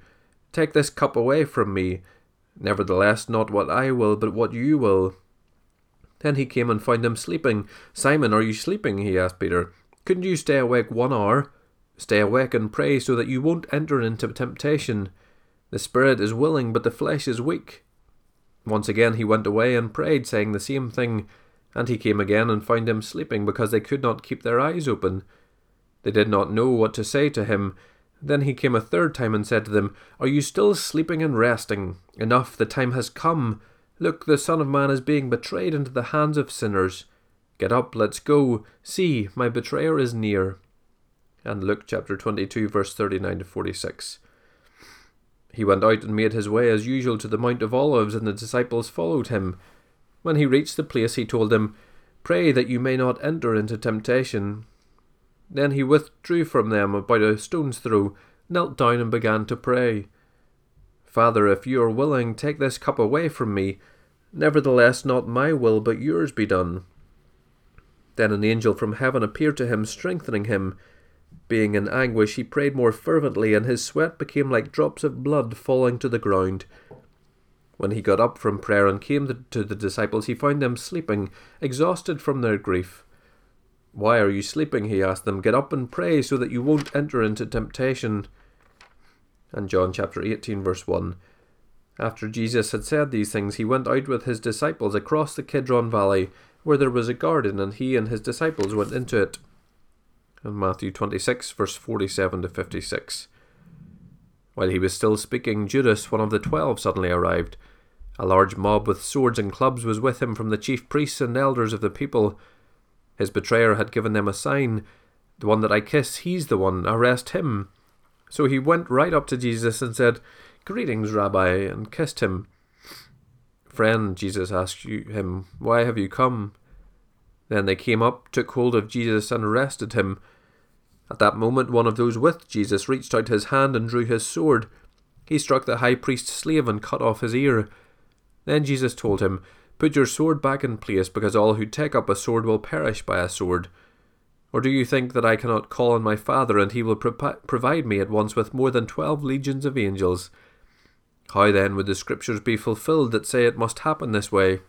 Speaker 1: Take this cup away from me. Nevertheless, not what I will, but what you will. Then he came and found them sleeping. Simon, are you sleeping? he asked Peter. Couldn't you stay awake one hour? Stay awake and pray so that you won't enter into temptation. The spirit is willing, but the flesh is weak. Once again he went away and prayed, saying the same thing. And he came again and found them sleeping, because they could not keep their eyes open. They did not know what to say to him. Then he came a third time and said to them, Are you still sleeping and resting? Enough, the time has come. Look, the Son of Man is being betrayed into the hands of sinners. Get up, let's go. See, my betrayer is near. And Luke chapter 22, verse 39 to 46. He went out and made his way as usual to the Mount of Olives, and the disciples followed him. When he reached the place, he told them, Pray that you may not enter into temptation. Then he withdrew from them about a stone's throw, knelt down, and began to pray. Father, if you are willing, take this cup away from me. Nevertheless, not my will, but yours be done. Then an angel from heaven appeared to him, strengthening him. Being in anguish, he prayed more fervently, and his sweat became like drops of blood falling to the ground. When he got up from prayer and came to the disciples, he found them sleeping, exhausted from their grief. Why are you sleeping? he asked them. Get up and pray so that you won't enter into temptation. And John chapter 18, verse 1. After Jesus had said these things, he went out with his disciples across the Kidron Valley, where there was a garden, and he and his disciples went into it. And Matthew 26, verse 47 to 56. While he was still speaking, Judas, one of the twelve, suddenly arrived. A large mob with swords and clubs was with him from the chief priests and elders of the people. His betrayer had given them a sign The one that I kiss, he's the one, arrest him. So he went right up to Jesus and said, Greetings, Rabbi, and kissed him. Friend, Jesus asked him, Why have you come? Then they came up, took hold of Jesus, and arrested him. At that moment, one of those with Jesus reached out his hand and drew his sword. He struck the high priest's slave and cut off his ear. Then Jesus told him, Put your sword back in place, because all who take up a sword will perish by a sword. Or do you think that I cannot call on my Father, and he will pro- provide me at once with more than twelve legions of angels? How then would the Scriptures be fulfilled that say it must happen this way?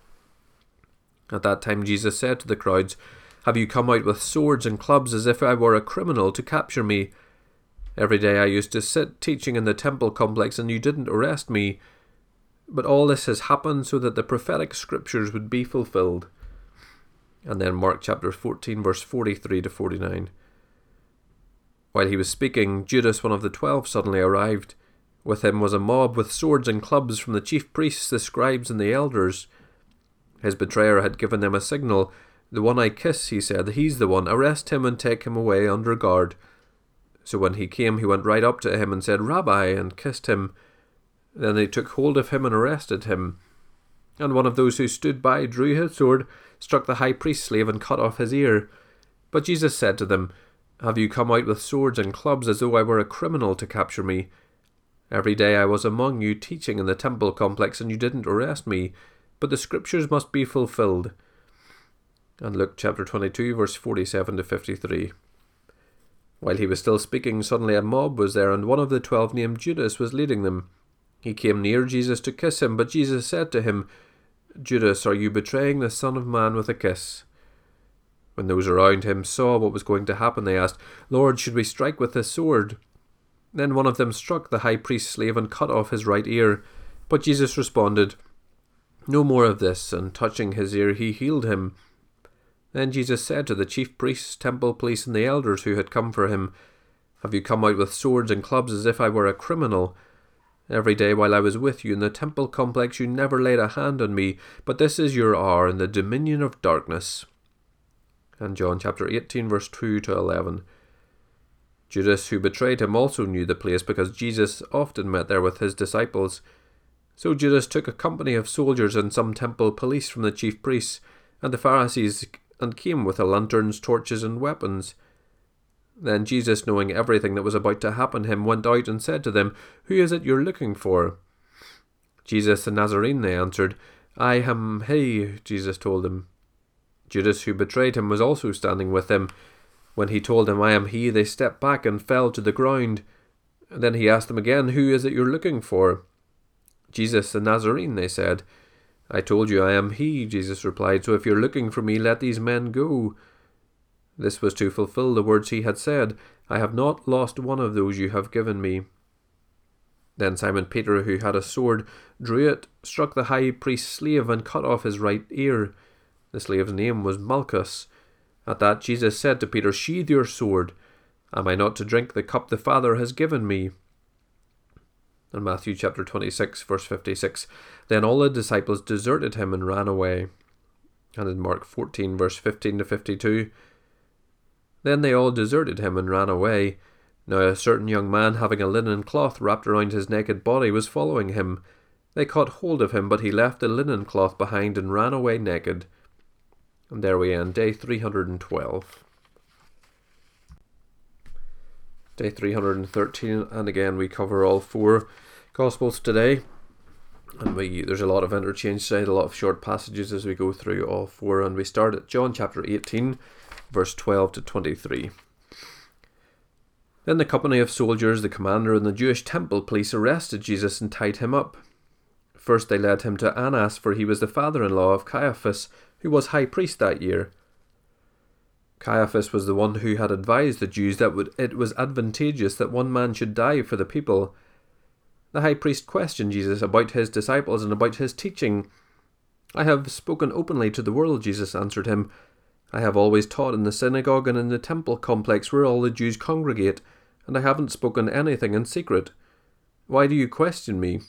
Speaker 1: At that time Jesus said to the crowds, Have you come out with swords and clubs as if I were a criminal to capture me? Every day I used to sit teaching in the temple complex, and you didn't arrest me. But all this has happened so that the prophetic scriptures would be fulfilled. And then Mark chapter 14, verse 43 to 49. While he was speaking, Judas, one of the twelve, suddenly arrived. With him was a mob with swords and clubs from the chief priests, the scribes, and the elders. His betrayer had given them a signal. The one I kiss, he said, he's the one. Arrest him and take him away under guard. So when he came, he went right up to him and said, Rabbi, and kissed him. Then they took hold of him and arrested him. And one of those who stood by drew his sword, struck the high priest's slave, and cut off his ear. But Jesus said to them, Have you come out with swords and clubs as though I were a criminal to capture me? Every day I was among you teaching in the temple complex, and you didn't arrest me but the scriptures must be fulfilled. And Luke chapter 22, verse 47 to 53. While he was still speaking, suddenly a mob was there, and one of the twelve named Judas was leading them. He came near Jesus to kiss him, but Jesus said to him, Judas, are you betraying the Son of Man with a kiss? When those around him saw what was going to happen, they asked, Lord, should we strike with this sword? Then one of them struck the high priest's slave and cut off his right ear. But Jesus responded, no more of this, and touching his ear, he healed him. Then Jesus said to the chief priests, temple police, and the elders who had come for him, Have you come out with swords and clubs as if I were a criminal? Every day while I was with you in the temple complex, you never laid a hand on me, but this is your hour in the dominion of darkness. And John chapter 18, verse 2 to 11. Judas, who betrayed him, also knew the place because Jesus often met there with his disciples. So Judas took a company of soldiers and some temple police from the chief priests and the Pharisees and came with the lanterns, torches, and weapons. Then Jesus, knowing everything that was about to happen to him, went out and said to them, Who is it you're looking for? Jesus the Nazarene, they answered. I am he, Jesus told them. Judas, who betrayed him, was also standing with them. When he told them, I am he, they stepped back and fell to the ground. Then he asked them again, Who is it you're looking for? Jesus the Nazarene, they said. I told you I am he, Jesus replied, so if you're looking for me, let these men go. This was to fulfill the words he had said, I have not lost one of those you have given me. Then Simon Peter, who had a sword, drew it, struck the high priest's slave, and cut off his right ear. The slave's name was Malchus. At that Jesus said to Peter, Sheathe your sword. Am I not to drink the cup the Father has given me? in Matthew chapter 26, verse 56. Then all the disciples deserted him and ran away. And in Mark 14, verse 15 to 52. Then they all deserted him and ran away. Now a certain young man, having a linen cloth wrapped around his naked body, was following him. They caught hold of him, but he left the linen cloth behind and ran away naked. And there we end, day 312. Day 313, and again we cover all four Gospels today. And we there's a lot of interchange today, a lot of short passages as we go through all four. And we start at John chapter 18, verse 12 to 23. Then the company of soldiers, the commander, and the Jewish temple police arrested Jesus and tied him up. First they led him to Annas, for he was the father in law of Caiaphas, who was high priest that year. Caiaphas was the one who had advised the Jews that it was advantageous that one man should die for the people the high priest questioned Jesus about his disciples and about his teaching. I have spoken openly to the world, Jesus answered him. I have always taught in the synagogue and in the temple complex where all the Jews congregate, and I haven't spoken anything in secret. Why do you question me?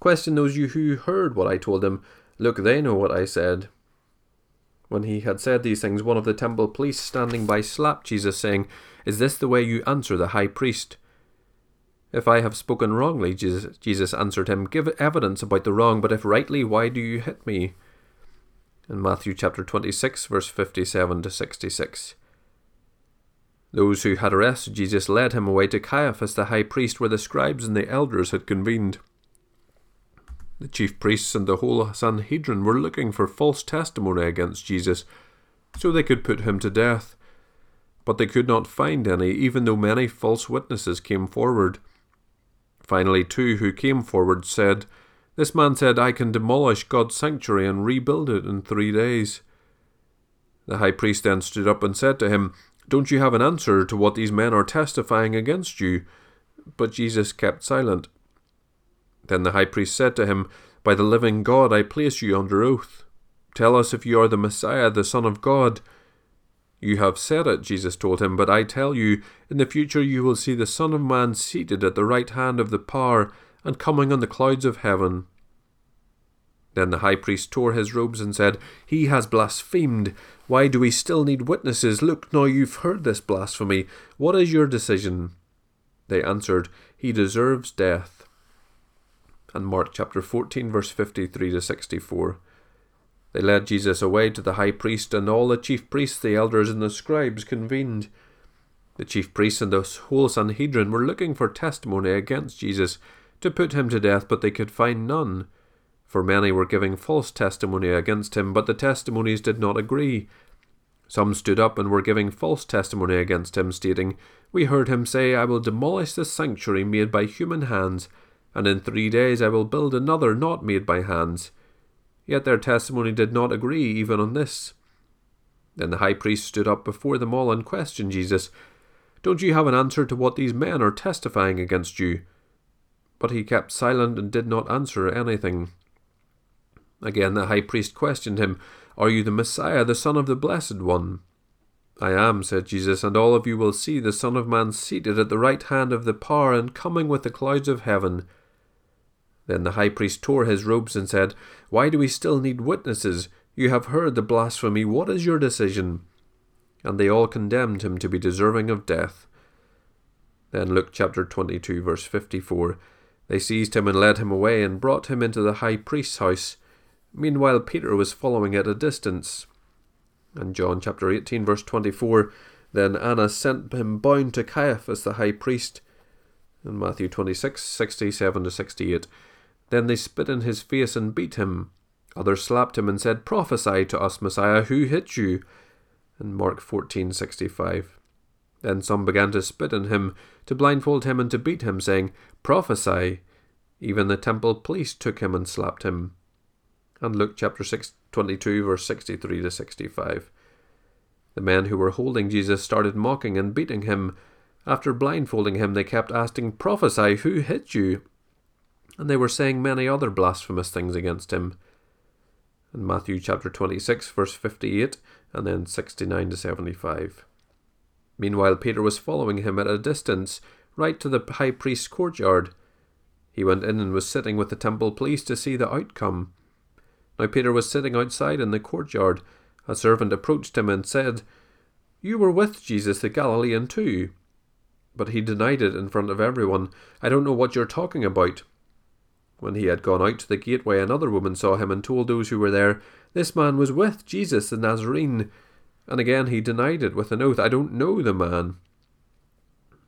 Speaker 1: Question those you who heard what I told them. Look, they know what I said. When he had said these things, one of the temple police standing by slapped Jesus, saying, Is this the way you answer the high priest? If I have spoken wrongly, Jesus, Jesus answered him, Give evidence about the wrong, but if rightly, why do you hit me? In Matthew chapter 26, verse 57 to 66. Those who had arrested Jesus led him away to Caiaphas the high priest, where the scribes and the elders had convened. The chief priests and the whole Sanhedrin were looking for false testimony against Jesus, so they could put him to death. But they could not find any, even though many false witnesses came forward. Finally, two who came forward said, This man said, I can demolish God's sanctuary and rebuild it in three days. The high priest then stood up and said to him, Don't you have an answer to what these men are testifying against you? But Jesus kept silent. Then the high priest said to him, By the living God I place you under oath. Tell us if you are the Messiah, the Son of God. You have said it, Jesus told him, but I tell you, in the future you will see the Son of Man seated at the right hand of the power and coming on the clouds of heaven. Then the high priest tore his robes and said, He has blasphemed. Why do we still need witnesses? Look, now you've heard this blasphemy. What is your decision? They answered, He deserves death and Mark chapter 14, verse 53 to 64. They led Jesus away to the high priest, and all the chief priests, the elders, and the scribes convened. The chief priests and the whole Sanhedrin were looking for testimony against Jesus to put him to death, but they could find none. For many were giving false testimony against him, but the testimonies did not agree. Some stood up and were giving false testimony against him, stating, We heard him say, I will demolish the sanctuary made by human hands and in three days I will build another not made by hands. Yet their testimony did not agree even on this. Then the high priest stood up before them all and questioned Jesus, Don't you have an answer to what these men are testifying against you? But he kept silent and did not answer anything. Again the high priest questioned him, Are you the Messiah, the Son of the Blessed One? I am, said Jesus, and all of you will see the Son of Man seated at the right hand of the power and coming with the clouds of heaven. Then the high priest tore his robes and said, Why do we still need witnesses? You have heard the blasphemy. What is your decision? And they all condemned him to be deserving of death. Then Luke chapter 22, verse 54. They seized him and led him away and brought him into the high priest's house. Meanwhile, Peter was following at a distance. And John chapter 18, verse 24. Then Annas sent him bound to Caiaphas the high priest. In Matthew 26, 67 to 68. Then they spit in his face and beat him. Others slapped him and said, Prophesy to us, Messiah, who hit you? In Mark 14:65. Then some began to spit on him, to blindfold him and to beat him, saying, Prophesy. Even the temple police took him and slapped him. And Luke chapter 6, 22, verse 63 to 65. The men who were holding Jesus started mocking and beating him. After blindfolding him, they kept asking, Prophesy, who hit you? and they were saying many other blasphemous things against him. In Matthew chapter 26, verse 58, and then 69 to 75. Meanwhile, Peter was following him at a distance, right to the high priest's courtyard. He went in and was sitting with the temple police to see the outcome. Now Peter was sitting outside in the courtyard. A servant approached him and said, You were with Jesus the Galilean too. But he denied it in front of everyone. I don't know what you're talking about. When he had gone out to the gateway, another woman saw him and told those who were there, This man was with Jesus the Nazarene. And again he denied it with an oath, I don't know the man.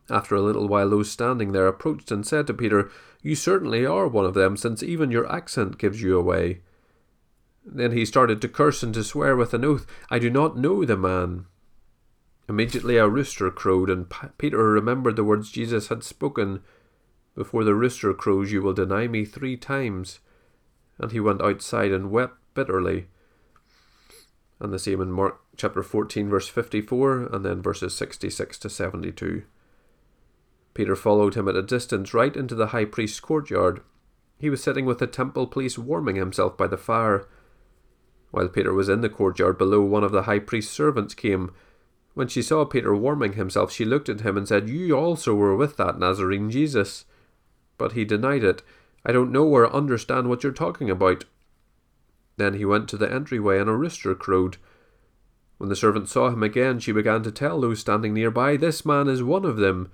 Speaker 1: After a little while, those standing there approached and said to Peter, You certainly are one of them, since even your accent gives you away. Then he started to curse and to swear with an oath, I do not know the man. Immediately a rooster crowed, and Peter remembered the words Jesus had spoken before the rooster crows, you will deny me three times. And he went outside and wept bitterly. And the same in Mark chapter 14, verse 54, and then verses 66 to 72. Peter followed him at a distance right into the high priest's courtyard. He was sitting with the temple police warming himself by the fire. While Peter was in the courtyard below, one of the high priest's servants came. When she saw Peter warming himself, she looked at him and said, You also were with that Nazarene Jesus but he denied it. I don't know or understand what you're talking about. Then he went to the entryway, and a rooster crowed. When the servant saw him again, she began to tell those standing nearby, This man is one of them.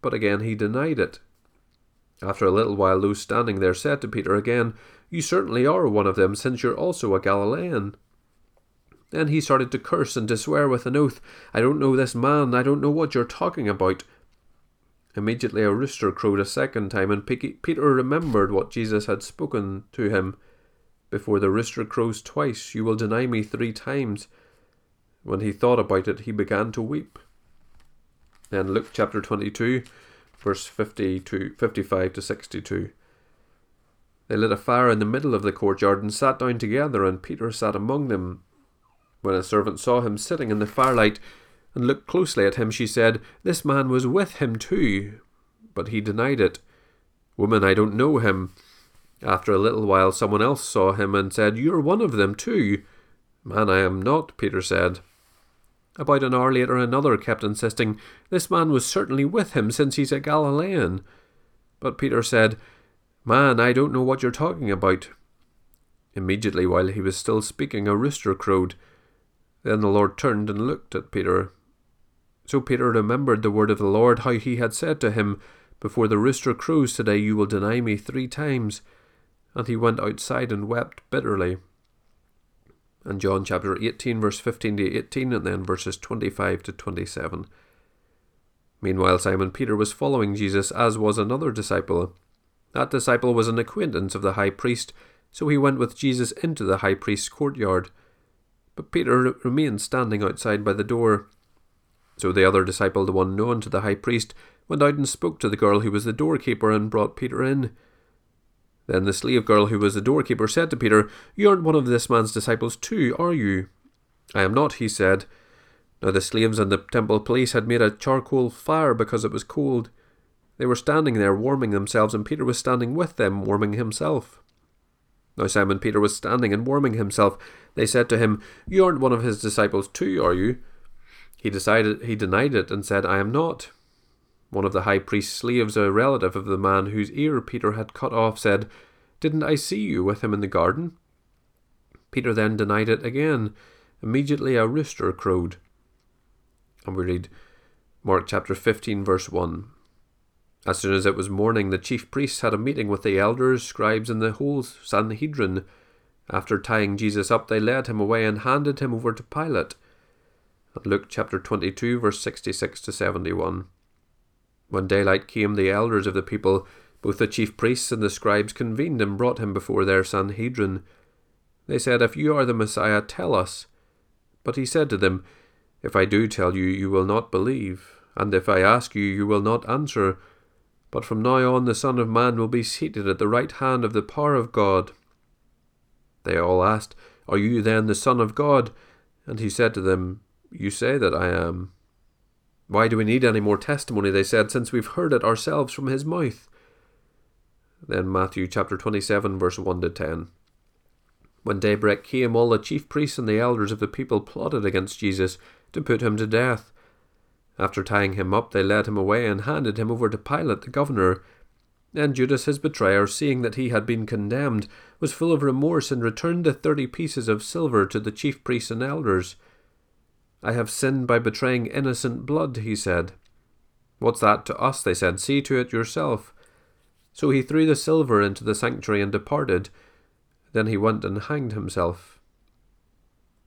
Speaker 1: But again he denied it. After a little while, those standing there said to Peter again, You certainly are one of them, since you're also a Galilean. Then he started to curse and to swear with an oath, I don't know this man, I don't know what you're talking about. Immediately a rooster crowed a second time, and Peter remembered what Jesus had spoken to him. Before the rooster crows twice, you will deny me three times. When he thought about it, he began to weep. Then Luke chapter 22, verse 50 to 55 to 62. They lit a fire in the middle of the courtyard and sat down together, and Peter sat among them. When a servant saw him sitting in the firelight and looked closely at him, she said, This man was with him too. But he denied it. Woman, I don't know him. After a little while, someone else saw him and said, You're one of them too. Man, I am not, Peter said. About an hour later, another kept insisting, This man was certainly with him, since he's a Galilean. But Peter said, Man, I don't know what you're talking about. Immediately, while he was still speaking, a rooster crowed. Then the Lord turned and looked at Peter. So Peter remembered the word of the Lord, how he had said to him, Before the rooster crows today, you will deny me three times. And he went outside and wept bitterly and John chapter 18, verse 15 to 18, and then verses 25 to 27. Meanwhile, Simon Peter was following Jesus, as was another disciple. That disciple was an acquaintance of the high priest, so he went with Jesus into the high priest's courtyard. But Peter remained standing outside by the door. So the other disciple, the one known to the high priest, went out and spoke to the girl who was the doorkeeper and brought Peter in. Then the slave girl who was the doorkeeper said to Peter, You aren't one of this man's disciples too, are you? I am not, he said. Now the slaves and the temple police had made a charcoal fire because it was cold. They were standing there warming themselves, and Peter was standing with them, warming himself. Now Simon Peter was standing and warming himself. They said to him, You aren't one of his disciples too, are you? He decided he denied it and said, I am not. One of the high priest's slaves, a relative of the man whose ear Peter had cut off, said, Didn't I see you with him in the garden? Peter then denied it again. Immediately a rooster crowed. And we read Mark chapter 15, verse 1. As soon as it was morning, the chief priests had a meeting with the elders, scribes, and the whole Sanhedrin. After tying Jesus up, they led him away and handed him over to Pilate. Luke chapter 22, verse 66 to 71. When daylight came, the elders of the people, both the chief priests and the scribes, convened and brought him before their Sanhedrin. They said, If you are the Messiah, tell us. But he said to them, If I do tell you, you will not believe, and if I ask you, you will not answer. But from now on the Son of Man will be seated at the right hand of the power of God. They all asked, Are you then the Son of God? And he said to them, You say that I am. Why do we need any more testimony, they said, since we've heard it ourselves from his mouth? Then Matthew chapter 27, verse 1 to 10. When daybreak came, all the chief priests and the elders of the people plotted against Jesus to put him to death. After tying him up, they led him away and handed him over to Pilate the governor. Then Judas, his betrayer, seeing that he had been condemned, was full of remorse and returned the thirty pieces of silver to the chief priests and elders. I have sinned by betraying innocent blood, he said. What's that to us? They said. See to it yourself. So he threw the silver into the sanctuary and departed. Then he went and hanged himself.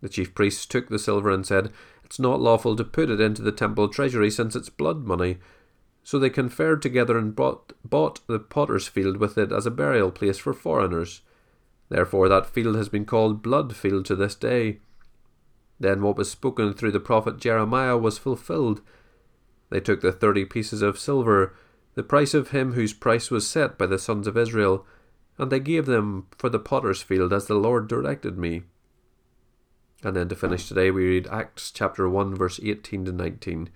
Speaker 1: The chief priests took the silver and said, It's not lawful to put it into the temple treasury since it's blood money. So they conferred together and bought, bought the potter's field with it as a burial place for foreigners. Therefore that field has been called Blood Field to this day. Then what was spoken through the prophet Jeremiah was fulfilled. They took the thirty pieces of silver, the price of him whose price was set by the sons of Israel, and they gave them for the potter's field as the Lord directed me. And then to finish today, we read Acts chapter 1, verse 18 to 19.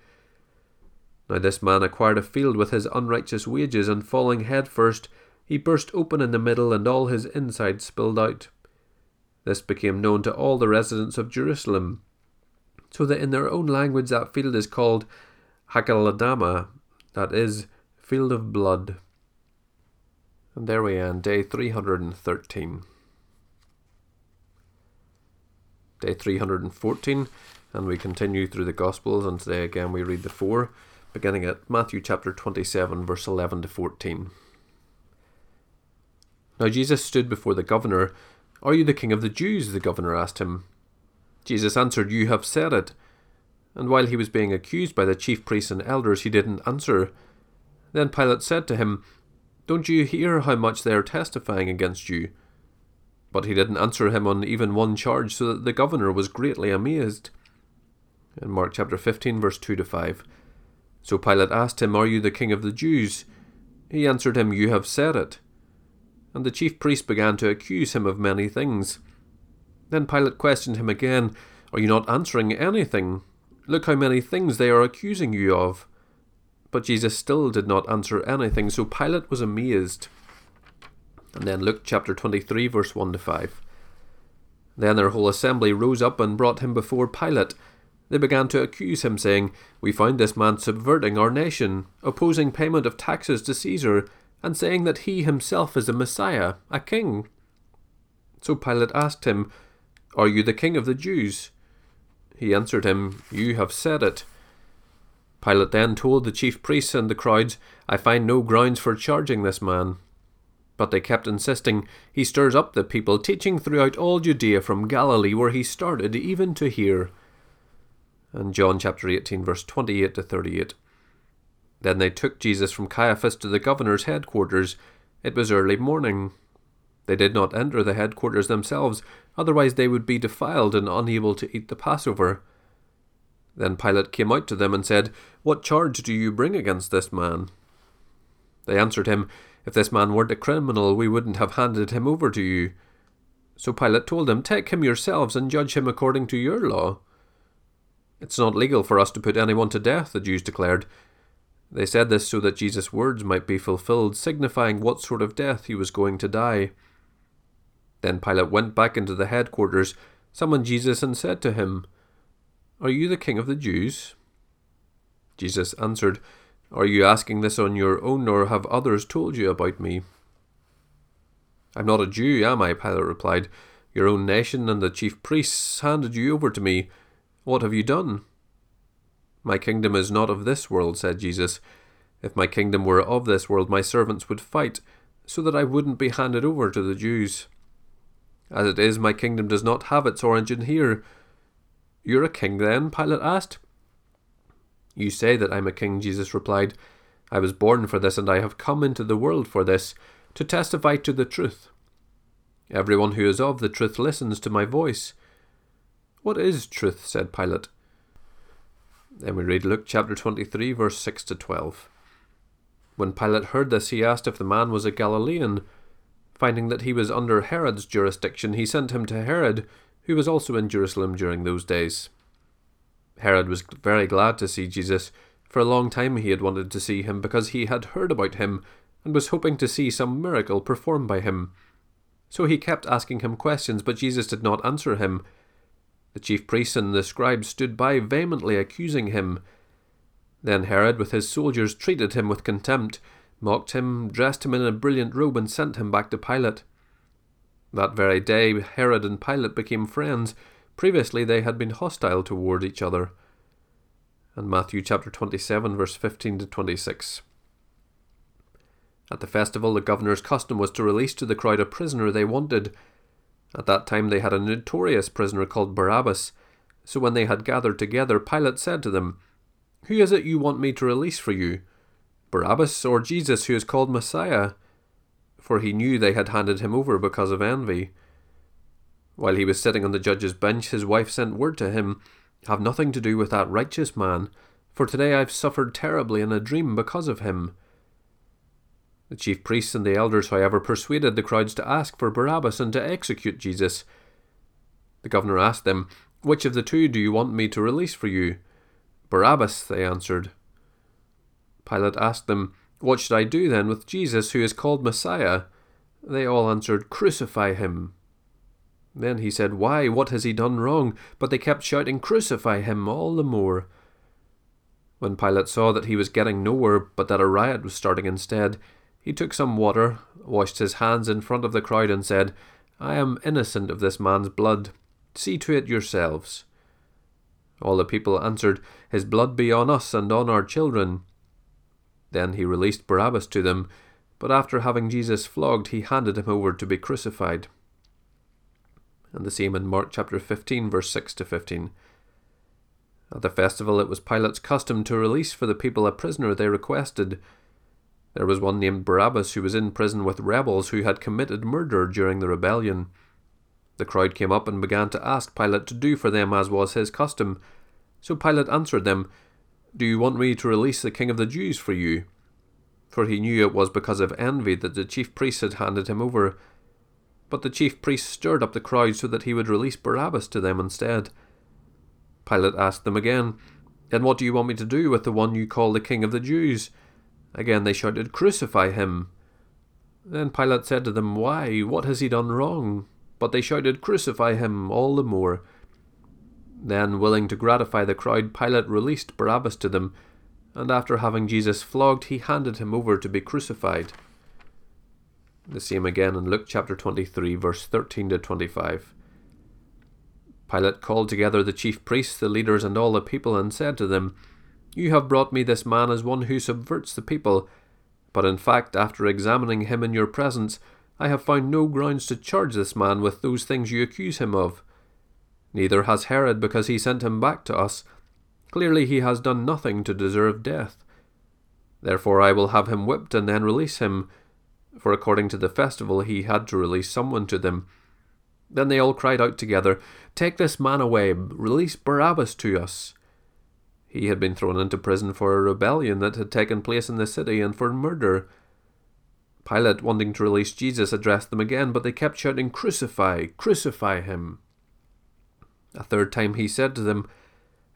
Speaker 1: Now this man acquired a field with his unrighteous wages, and falling head first, he burst open in the middle, and all his inside spilled out. This became known to all the residents of Jerusalem, so that in their own language that field is called Hakeldama, that is, field of blood. And there we end day 313. Day 314, and we continue through the Gospels, and today again we read the four, beginning at Matthew chapter 27, verse 11 to 14. Now Jesus stood before the governor. Are you the king of the Jews? the governor asked him. Jesus answered, You have said it. And while he was being accused by the chief priests and elders, he didn't answer. Then Pilate said to him, don't you hear how much they are testifying against you? But he didn't answer him on even one charge, so that the governor was greatly amazed. In Mark chapter 15, verse 2 to 5. So Pilate asked him, Are you the king of the Jews? He answered him, You have said it. And the chief priest began to accuse him of many things. Then Pilate questioned him again, Are you not answering anything? Look how many things they are accusing you of. But Jesus still did not answer anything, so Pilate was amazed. And then Luke chapter 23, verse 1 to 5. Then their whole assembly rose up and brought him before Pilate. They began to accuse him, saying, We find this man subverting our nation, opposing payment of taxes to Caesar, and saying that he himself is a Messiah, a king. So Pilate asked him, Are you the king of the Jews? He answered him, You have said it. Pilate then told the chief priests and the crowds, I find no grounds for charging this man. But they kept insisting, He stirs up the people, teaching throughout all Judea from Galilee, where he started, even to here. And John chapter 18, verse 28 to 38. Then they took Jesus from Caiaphas to the governor's headquarters. It was early morning. They did not enter the headquarters themselves, otherwise they would be defiled and unable to eat the Passover. Then Pilate came out to them and said, What charge do you bring against this man? They answered him, If this man weren't a criminal, we wouldn't have handed him over to you. So Pilate told them, Take him yourselves and judge him according to your law. It's not legal for us to put anyone to death, the Jews declared. They said this so that Jesus' words might be fulfilled, signifying what sort of death he was going to die. Then Pilate went back into the headquarters, summoned Jesus, and said to him, are you the king of the Jews? Jesus answered, Are you asking this on your own, or have others told you about me? I'm not a Jew, am I? Pilate replied. Your own nation and the chief priests handed you over to me. What have you done? My kingdom is not of this world, said Jesus. If my kingdom were of this world, my servants would fight, so that I wouldn't be handed over to the Jews. As it is, my kingdom does not have its origin here. You're a king then? Pilate asked. You say that I'm a king, Jesus replied. I was born for this, and I have come into the world for this, to testify to the truth. Everyone who is of the truth listens to my voice. What is truth? said Pilate. Then we read Luke chapter 23, verse 6 to 12. When Pilate heard this, he asked if the man was a Galilean. Finding that he was under Herod's jurisdiction, he sent him to Herod, who was also in Jerusalem during those days. Herod was very glad to see Jesus. For a long time he had wanted to see him because he had heard about him and was hoping to see some miracle performed by him. So he kept asking him questions, but Jesus did not answer him. The chief priests and the scribes stood by, vehemently accusing him. Then Herod, with his soldiers, treated him with contempt, mocked him, dressed him in a brilliant robe, and sent him back to Pilate. That very day, Herod and Pilate became friends. Previously, they had been hostile toward each other. And Matthew chapter 27, verse 15 to 26. At the festival, the governor's custom was to release to the crowd a prisoner they wanted. At that time, they had a notorious prisoner called Barabbas. So when they had gathered together, Pilate said to them, Who is it you want me to release for you? Barabbas or Jesus, who is called Messiah? for he knew they had handed him over because of envy. While he was sitting on the judge's bench, his wife sent word to him, Have nothing to do with that righteous man, for today I've suffered terribly in a dream because of him. The chief priests and the elders, however, persuaded the crowds to ask for Barabbas and to execute Jesus. The governor asked them, Which of the two do you want me to release for you? Barabbas, they answered. Pilate asked them, what should I do then with Jesus, who is called Messiah? They all answered, Crucify him. Then he said, Why? What has he done wrong? But they kept shouting, Crucify him all the more. When Pilate saw that he was getting nowhere, but that a riot was starting instead, He took some water, washed his hands in front of the crowd, and said, I am innocent of this man's blood. See to it yourselves. All the people answered, His blood be on us and on our children. Then he released Barabbas to them, but after having Jesus flogged, he handed him over to be crucified. And the same in Mark chapter 15, verse 6 to 15. At the festival, it was Pilate's custom to release for the people a prisoner they requested. There was one named Barabbas who was in prison with rebels who had committed murder during the rebellion. The crowd came up and began to ask Pilate to do for them as was his custom. So Pilate answered them, Do you want me to release the king of the Jews for you? For he knew it was because of envy that the chief priests had handed him over. But the chief priests stirred up the crowd so that he would release Barabbas to them instead. Pilate asked them again, Then what do you want me to do with the one you call the king of the Jews? Again they shouted, Crucify him. Then Pilate said to them, Why? What has he done wrong? But they shouted, Crucify him all the more. Then, willing to gratify the crowd, Pilate released Barabbas to them, and after having Jesus flogged, he handed him over to be crucified. The same again in Luke chapter 23, verse 13 to 25. Pilate called together the chief priests, the leaders, and all the people, and said to them, You have brought me this man as one who subverts the people. But in fact, after examining him in your presence, I have found no grounds to charge this man with those things you accuse him of. Neither has Herod, because he sent him back to us. Clearly he has done nothing to deserve death. Therefore I will have him whipped and then release him, for according to the festival he had to release someone to them. Then they all cried out together, Take this man away, release Barabbas to us. He had been thrown into prison for a rebellion that had taken place in the city and for murder. Pilate, wanting to release Jesus, addressed them again, but they kept shouting, Crucify, crucify him. A third time he said to them,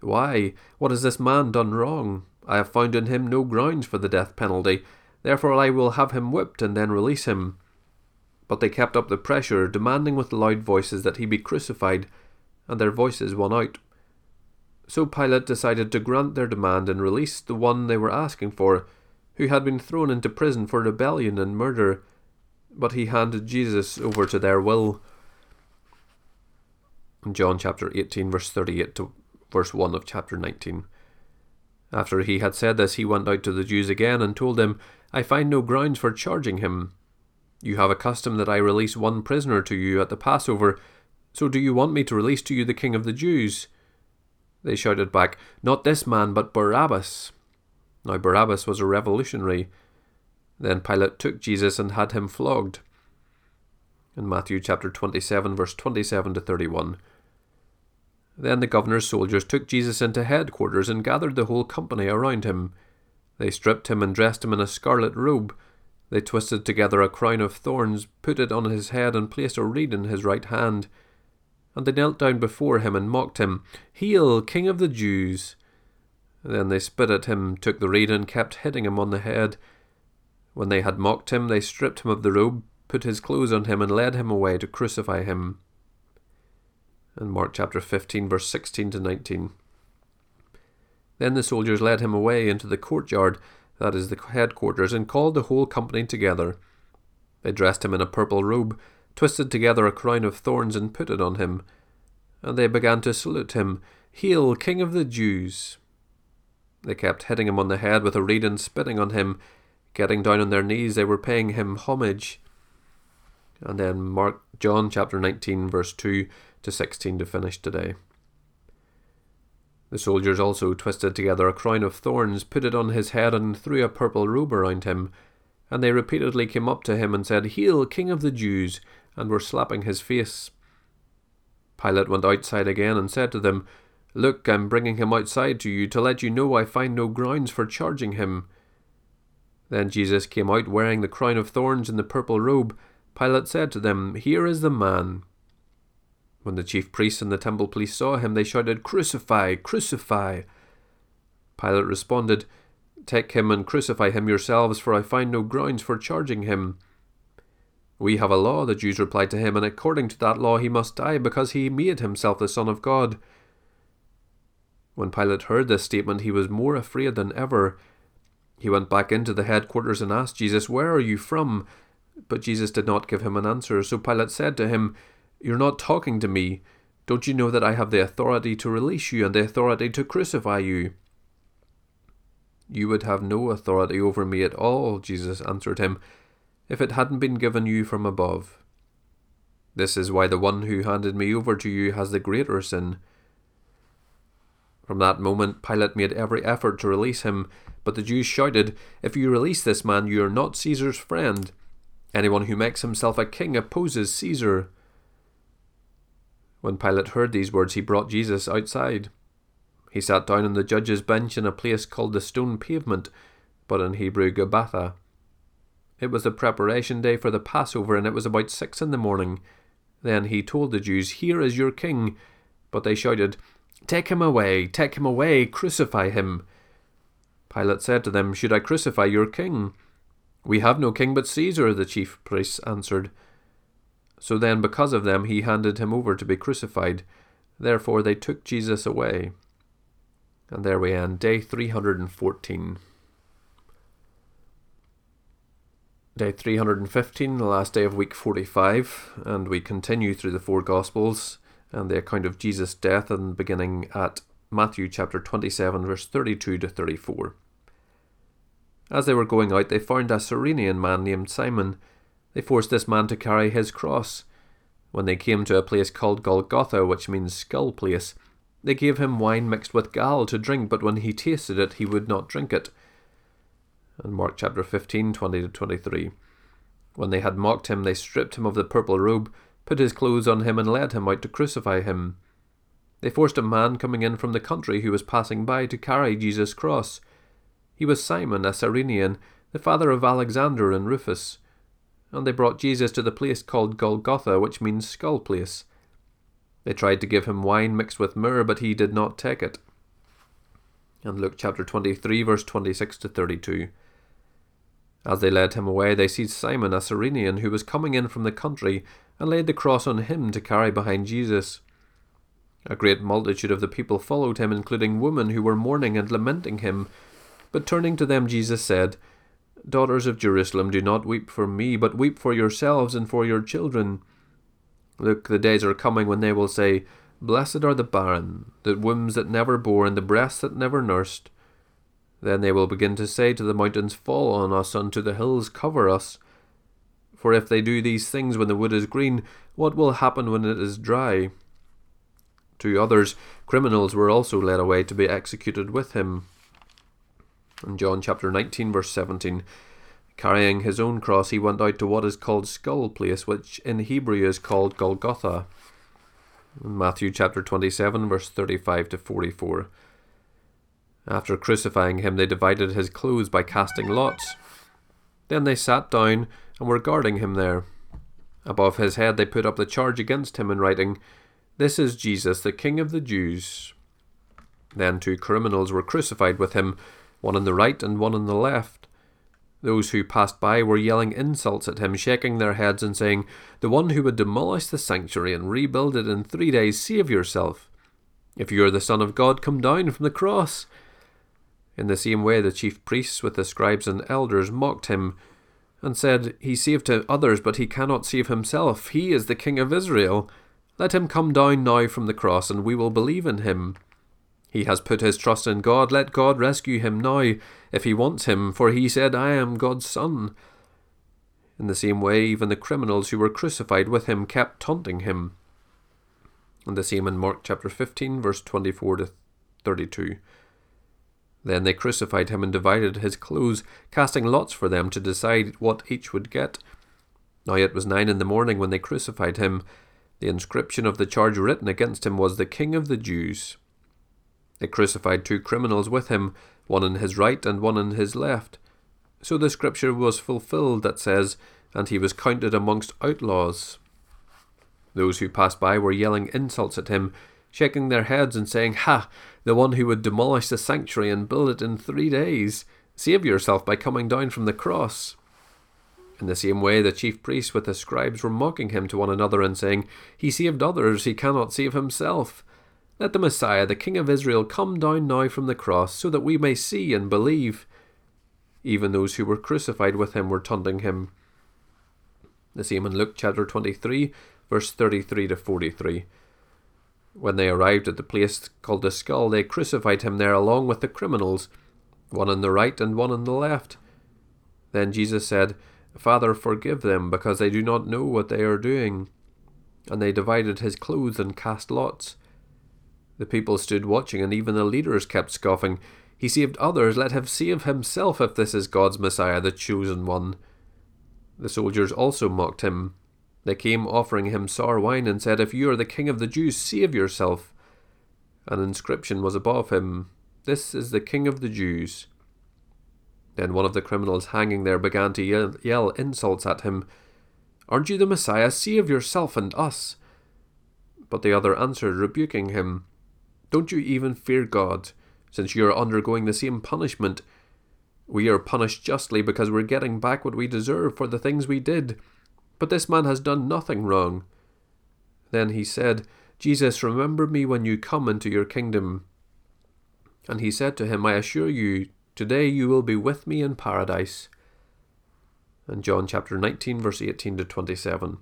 Speaker 1: Why, what has this man done wrong? I have found in him no grounds for the death penalty. Therefore I will have him whipped and then release him. But they kept up the pressure, demanding with loud voices that he be crucified, and their voices won out. So Pilate decided to grant their demand and release the one they were asking for, who had been thrown into prison for rebellion and murder, but he handed Jesus over to their will. In John chapter 18, verse 38 to verse 1 of chapter 19. After he had said this, he went out to the Jews again and told them, I find no grounds for charging him. You have a custom that I release one prisoner to you at the Passover, so do you want me to release to you the king of the Jews? They shouted back, Not this man, but Barabbas. Now Barabbas was a revolutionary. Then Pilate took Jesus and had him flogged. In Matthew chapter 27, verse 27 to 31. Then the governor's soldiers took Jesus into headquarters and gathered the whole company around him. They stripped him and dressed him in a scarlet robe. They twisted together a crown of thorns, put it on his head, and placed a reed in his right hand. And they knelt down before him and mocked him, Hail, King of the Jews! Then they spit at him, took the reed, and kept hitting him on the head. When they had mocked him, they stripped him of the robe, put his clothes on him, and led him away to crucify him. In Mark chapter 15, verse 16 to 19. Then the soldiers led him away into the courtyard, that is the headquarters, and called the whole company together. They dressed him in a purple robe, twisted together a crown of thorns, and put it on him. And they began to salute him, Hail, King of the Jews! They kept hitting him on the head with a reed and spitting on him. Getting down on their knees, they were paying him homage. And then Mark John chapter 19, verse 2 to 16 to finish today. The soldiers also twisted together a crown of thorns, put it on his head, and threw a purple robe around him. And they repeatedly came up to him and said, Hail, King of the Jews! And were slapping his face. Pilate went outside again and said to them, Look, I'm bringing him outside to you to let you know I find no grounds for charging him. Then Jesus came out wearing the crown of thorns and the purple robe. Pilate said to them, Here is the man. When the chief priests and the temple police saw him, they shouted, Crucify! Crucify! Pilate responded, Take him and crucify him yourselves, for I find no grounds for charging him. We have a law, the Jews replied to him, and according to that law he must die, because he made himself the Son of God. When Pilate heard this statement, he was more afraid than ever. He went back into the headquarters and asked Jesus, Where are you from? But Jesus did not give him an answer. So Pilate said to him, You're not talking to me. Don't you know that I have the authority to release you and the authority to crucify you? You would have no authority over me at all, Jesus answered him, if it hadn't been given you from above. This is why the one who handed me over to you has the greater sin. From that moment, Pilate made every effort to release him, but the Jews shouted, If you release this man, you are not Caesar's friend. Anyone who makes himself a king opposes Caesar. When Pilate heard these words, he brought Jesus outside. He sat down on the judge's bench in a place called the Stone Pavement, but in Hebrew Gabbatha. It was the preparation day for the Passover, and it was about six in the morning. Then he told the Jews, Here is your king. But they shouted, Take him away, take him away, crucify him. Pilate said to them, Should I crucify your king? We have no king but Caesar, the chief priests answered. So then, because of them, he handed him over to be crucified. Therefore, they took Jesus away. And there we end, day 314. Day 315, the last day of week 45, and we continue through the four Gospels and the account of Jesus' death, and beginning at Matthew chapter 27, verse 32 to 34. As they were going out, they found a Cyrenian man named Simon. They forced this man to carry his cross. When they came to a place called Golgotha, which means skull place, they gave him wine mixed with gall to drink, but when he tasted it, he would not drink it. And Mark chapter 15, 20 to 23. When they had mocked him, they stripped him of the purple robe, put his clothes on him, and led him out to crucify him. They forced a man coming in from the country who was passing by to carry Jesus' cross. He was Simon, a Cyrenian, the father of Alexander and Rufus. And they brought Jesus to the place called Golgotha, which means skull place. They tried to give him wine mixed with myrrh, but he did not take it. And Luke chapter 23, verse 26 to 32. As they led him away, they seized Simon, a Cyrenian, who was coming in from the country, and laid the cross on him to carry behind Jesus. A great multitude of the people followed him, including women who were mourning and lamenting him. But turning to them, Jesus said, Daughters of Jerusalem, do not weep for me, but weep for yourselves and for your children. Look, the days are coming when they will say, Blessed are the barren, the wombs that never bore, and the breasts that never nursed. Then they will begin to say to the mountains, Fall on us, and to the hills, Cover us. For if they do these things when the wood is green, what will happen when it is dry? Two others, criminals, were also led away to be executed with him. In John chapter 19, verse 17, carrying his own cross, he went out to what is called Skull Place, which in Hebrew is called Golgotha. In Matthew chapter 27, verse 35 to 44. After crucifying him, they divided his clothes by casting lots. Then they sat down and were guarding him there. Above his head, they put up the charge against him in writing, This is Jesus, the King of the Jews. Then two criminals were crucified with him, one on the right and one on the left. Those who passed by were yelling insults at him, shaking their heads and saying, The one who would demolish the sanctuary and rebuild it in three days, save yourself. If you are the Son of God, come down from the cross. In the same way, the chief priests with the scribes and elders mocked him, and said, He saved others, but he cannot save himself. He is the King of Israel. Let him come down now from the cross, and we will believe in him. He has put his trust in God. Let God rescue him now, if he wants him, for he said, I am God's son. In the same way, even the criminals who were crucified with him kept taunting him. And the same in Mark chapter 15, verse 24 to 32. Then they crucified him and divided his clothes, casting lots for them to decide what each would get. Now it was nine in the morning when they crucified him. The inscription of the charge written against him was the King of the Jews. They crucified two criminals with him, one on his right and one on his left. So the scripture was fulfilled that says, And he was counted amongst outlaws. Those who passed by were yelling insults at him, shaking their heads and saying, Ha! The one who would demolish the sanctuary and build it in three days. Save yourself by coming down from the cross. In the same way, the chief priests with the scribes were mocking him to one another and saying, He saved others, he cannot save himself. Let the Messiah, the King of Israel, come down now from the cross, so that we may see and believe. Even those who were crucified with him were taunting him. The same in Luke chapter 23, verse 33 to 43. When they arrived at the place called the skull, they crucified him there along with the criminals, one on the right and one on the left. Then Jesus said, Father, forgive them, because they do not know what they are doing. And they divided his clothes and cast lots. The people stood watching, and even the leaders kept scoffing. He saved others, let him save himself if this is God's Messiah, the chosen one. The soldiers also mocked him. They came offering him sour wine and said, If you are the king of the Jews, save yourself. An inscription was above him, This is the king of the Jews. Then one of the criminals hanging there began to yell, yell insults at him. Aren't you the Messiah? Save yourself and us. But the other answered, rebuking him, Don't you even fear God, since you are undergoing the same punishment? We are punished justly because we're getting back what we deserve for the things we did. But this man has done nothing wrong. Then he said, Jesus, remember me when you come into your kingdom. And he said to him, I assure you, today you will be with me in paradise. And John chapter 19, verse 18 to 27.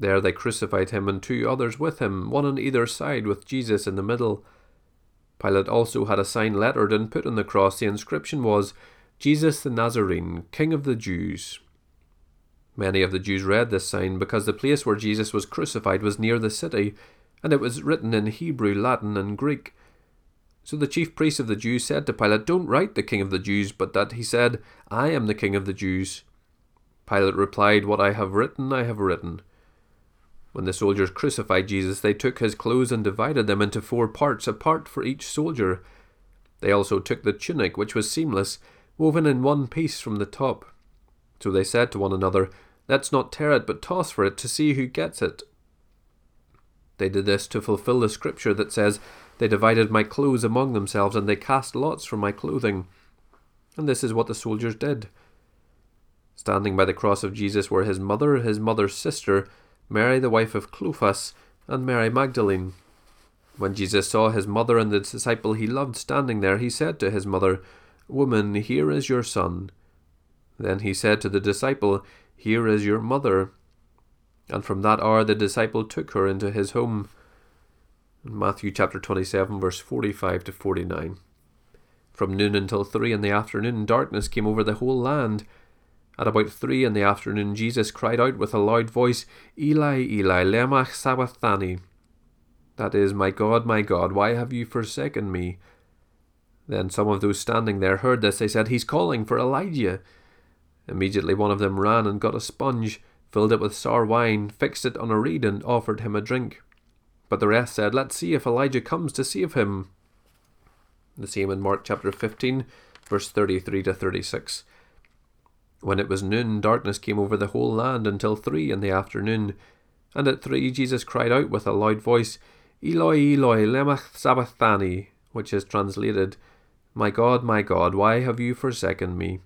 Speaker 1: There they crucified him and two others with him, one on either side, with Jesus in the middle. Pilate also had a sign lettered and put on the cross. The inscription was, Jesus the Nazarene, King of the Jews. Many of the Jews read this sign because the place where Jesus was crucified was near the city, and it was written in Hebrew, Latin, and Greek. So the chief priests of the Jews said to Pilate, Don't write the King of the Jews, but that he said, I am the King of the Jews. Pilate replied, What I have written, I have written. When the soldiers crucified Jesus, they took his clothes and divided them into four parts, a part for each soldier. They also took the tunic, which was seamless, woven in one piece from the top. So they said to one another, Let's not tear it, but toss for it to see who gets it. They did this to fulfill the scripture that says, They divided my clothes among themselves, and they cast lots for my clothing. And this is what the soldiers did. Standing by the cross of Jesus were his mother, his mother's sister, Mary the wife of Clopas, and Mary Magdalene. When Jesus saw his mother and the disciple he loved standing there, he said to his mother, Woman, here is your son. Then he said to the disciple, Here is your mother. And from that hour the disciple took her into his home. Matthew chapter 27, verse 45 to 49. From noon until three in the afternoon, darkness came over the whole land. At about three in the afternoon, Jesus cried out with a loud voice, Eli, Eli, lema sabachthani. That is, My God, my God, why have you forsaken me? Then some of those standing there heard this. They said, He's calling for Elijah. Immediately one of them ran and got a sponge, filled it with sour wine, fixed it on a reed, and offered him a drink. But the rest said, Let's see if Elijah comes to save him. The same in Mark chapter 15, verse 33 to 36. When it was noon, darkness came over the whole land until three in the afternoon. And at three, Jesus cried out with a loud voice, Eloi, Eloi, lema sabachthani, which is translated, My God, my God, why have you forsaken me?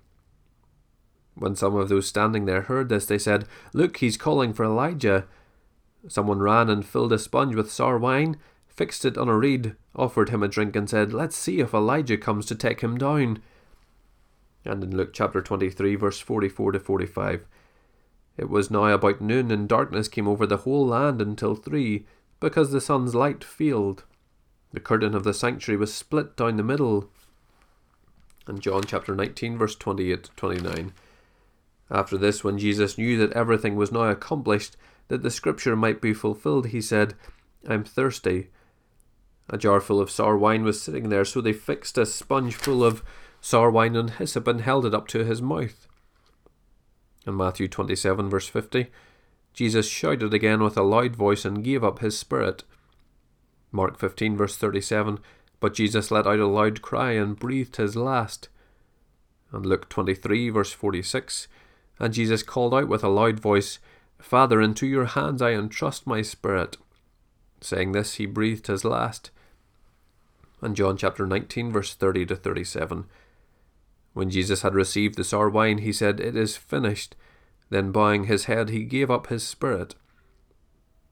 Speaker 1: When some of those standing there heard this, they said, Look, he's calling for Elijah. Someone ran and filled a sponge with sour wine, fixed it on a reed, offered him a drink, and said, Let's see if Elijah comes to take him down. And in Luke chapter 23, verse 44 to 45, it was now about noon, and darkness came over the whole land until three, because the sun's light failed. The curtain of the sanctuary was split down the middle. And John chapter 19, verse 28 to 29. After this, when Jesus knew that everything was now accomplished, that the scripture might be fulfilled, he said, I'm thirsty. A jar full of sour wine was sitting there, so they fixed a sponge full of sour wine and hyssop and held it up to his mouth. In Matthew 27, verse 50, Jesus shouted again with a loud voice and gave up his spirit. Mark 15, verse 37, but Jesus let out a loud cry and breathed his last. And Luke 23, verse 46, and Jesus called out with a loud voice, Father, into your hands I entrust my spirit. Saying this, he breathed his last. And John chapter 19, verse 30 to 37. When Jesus had received the sour wine, he said, It is finished. Then, bowing his head, he gave up his spirit.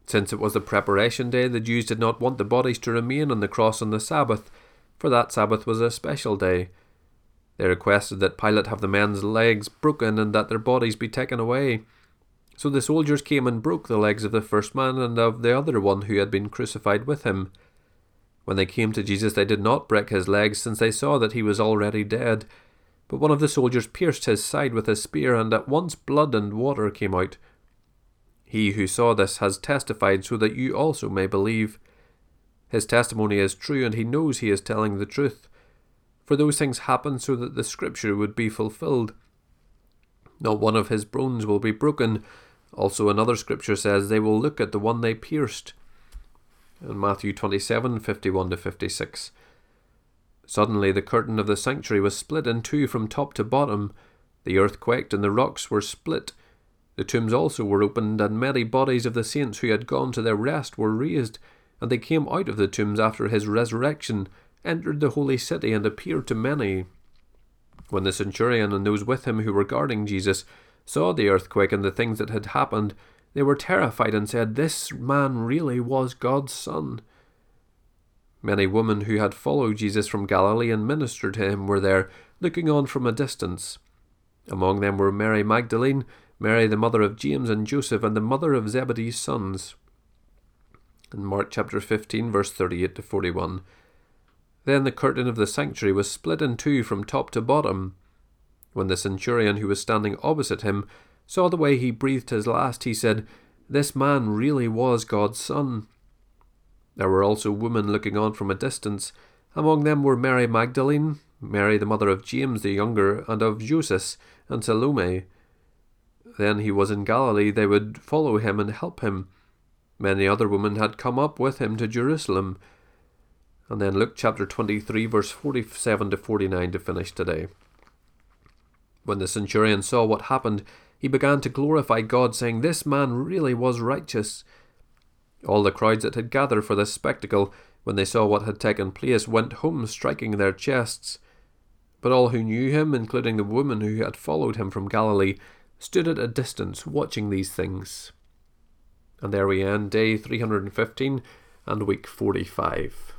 Speaker 1: Since it was the preparation day, the Jews did not want the bodies to remain on the cross on the Sabbath, for that Sabbath was a special day. They requested that Pilate have the men's legs broken and that their bodies be taken away. So the soldiers came and broke the legs of the first man and of the other one who had been crucified with him. When they came to Jesus, they did not break his legs, since they saw that he was already dead. But one of the soldiers pierced his side with a spear, and at once blood and water came out. He who saw this has testified, so that you also may believe. His testimony is true, and he knows he is telling the truth. For those things happened so that the scripture would be fulfilled. Not one of his bones will be broken. Also, another scripture says, They will look at the one they pierced. In Matthew 27 51 to 56. Suddenly, the curtain of the sanctuary was split in two from top to bottom. The earth quaked, and the rocks were split. The tombs also were opened, and many bodies of the saints who had gone to their rest were raised, and they came out of the tombs after his resurrection, entered the holy city, and appeared to many. When the centurion and those with him who were guarding Jesus saw the earthquake and the things that had happened, they were terrified and said, This man really was God's Son. Many women who had followed Jesus from Galilee and ministered to him were there, looking on from a distance. Among them were Mary Magdalene, Mary, the mother of James and Joseph, and the mother of Zebedee's sons. In Mark chapter 15, verse 38 to 41. Then the curtain of the sanctuary was split in two from top to bottom. When the centurion who was standing opposite him saw the way he breathed his last, he said, This man really was God's Son. There were also women looking on from a distance. Among them were Mary Magdalene, Mary the mother of James the younger, and of Joseph, and Salome then he was in Galilee, they would follow him and help him. Many other women had come up with him to Jerusalem. And then Luke chapter 23, verse 47 to 49 to finish today. When the centurion saw what happened, he began to glorify God, saying, This man really was righteous. All the crowds that had gathered for this spectacle, when they saw what had taken place, went home striking their chests. But all who knew him, including the woman who had followed him from Galilee, stood at a distance watching these things. And there we end day 315 and week 45.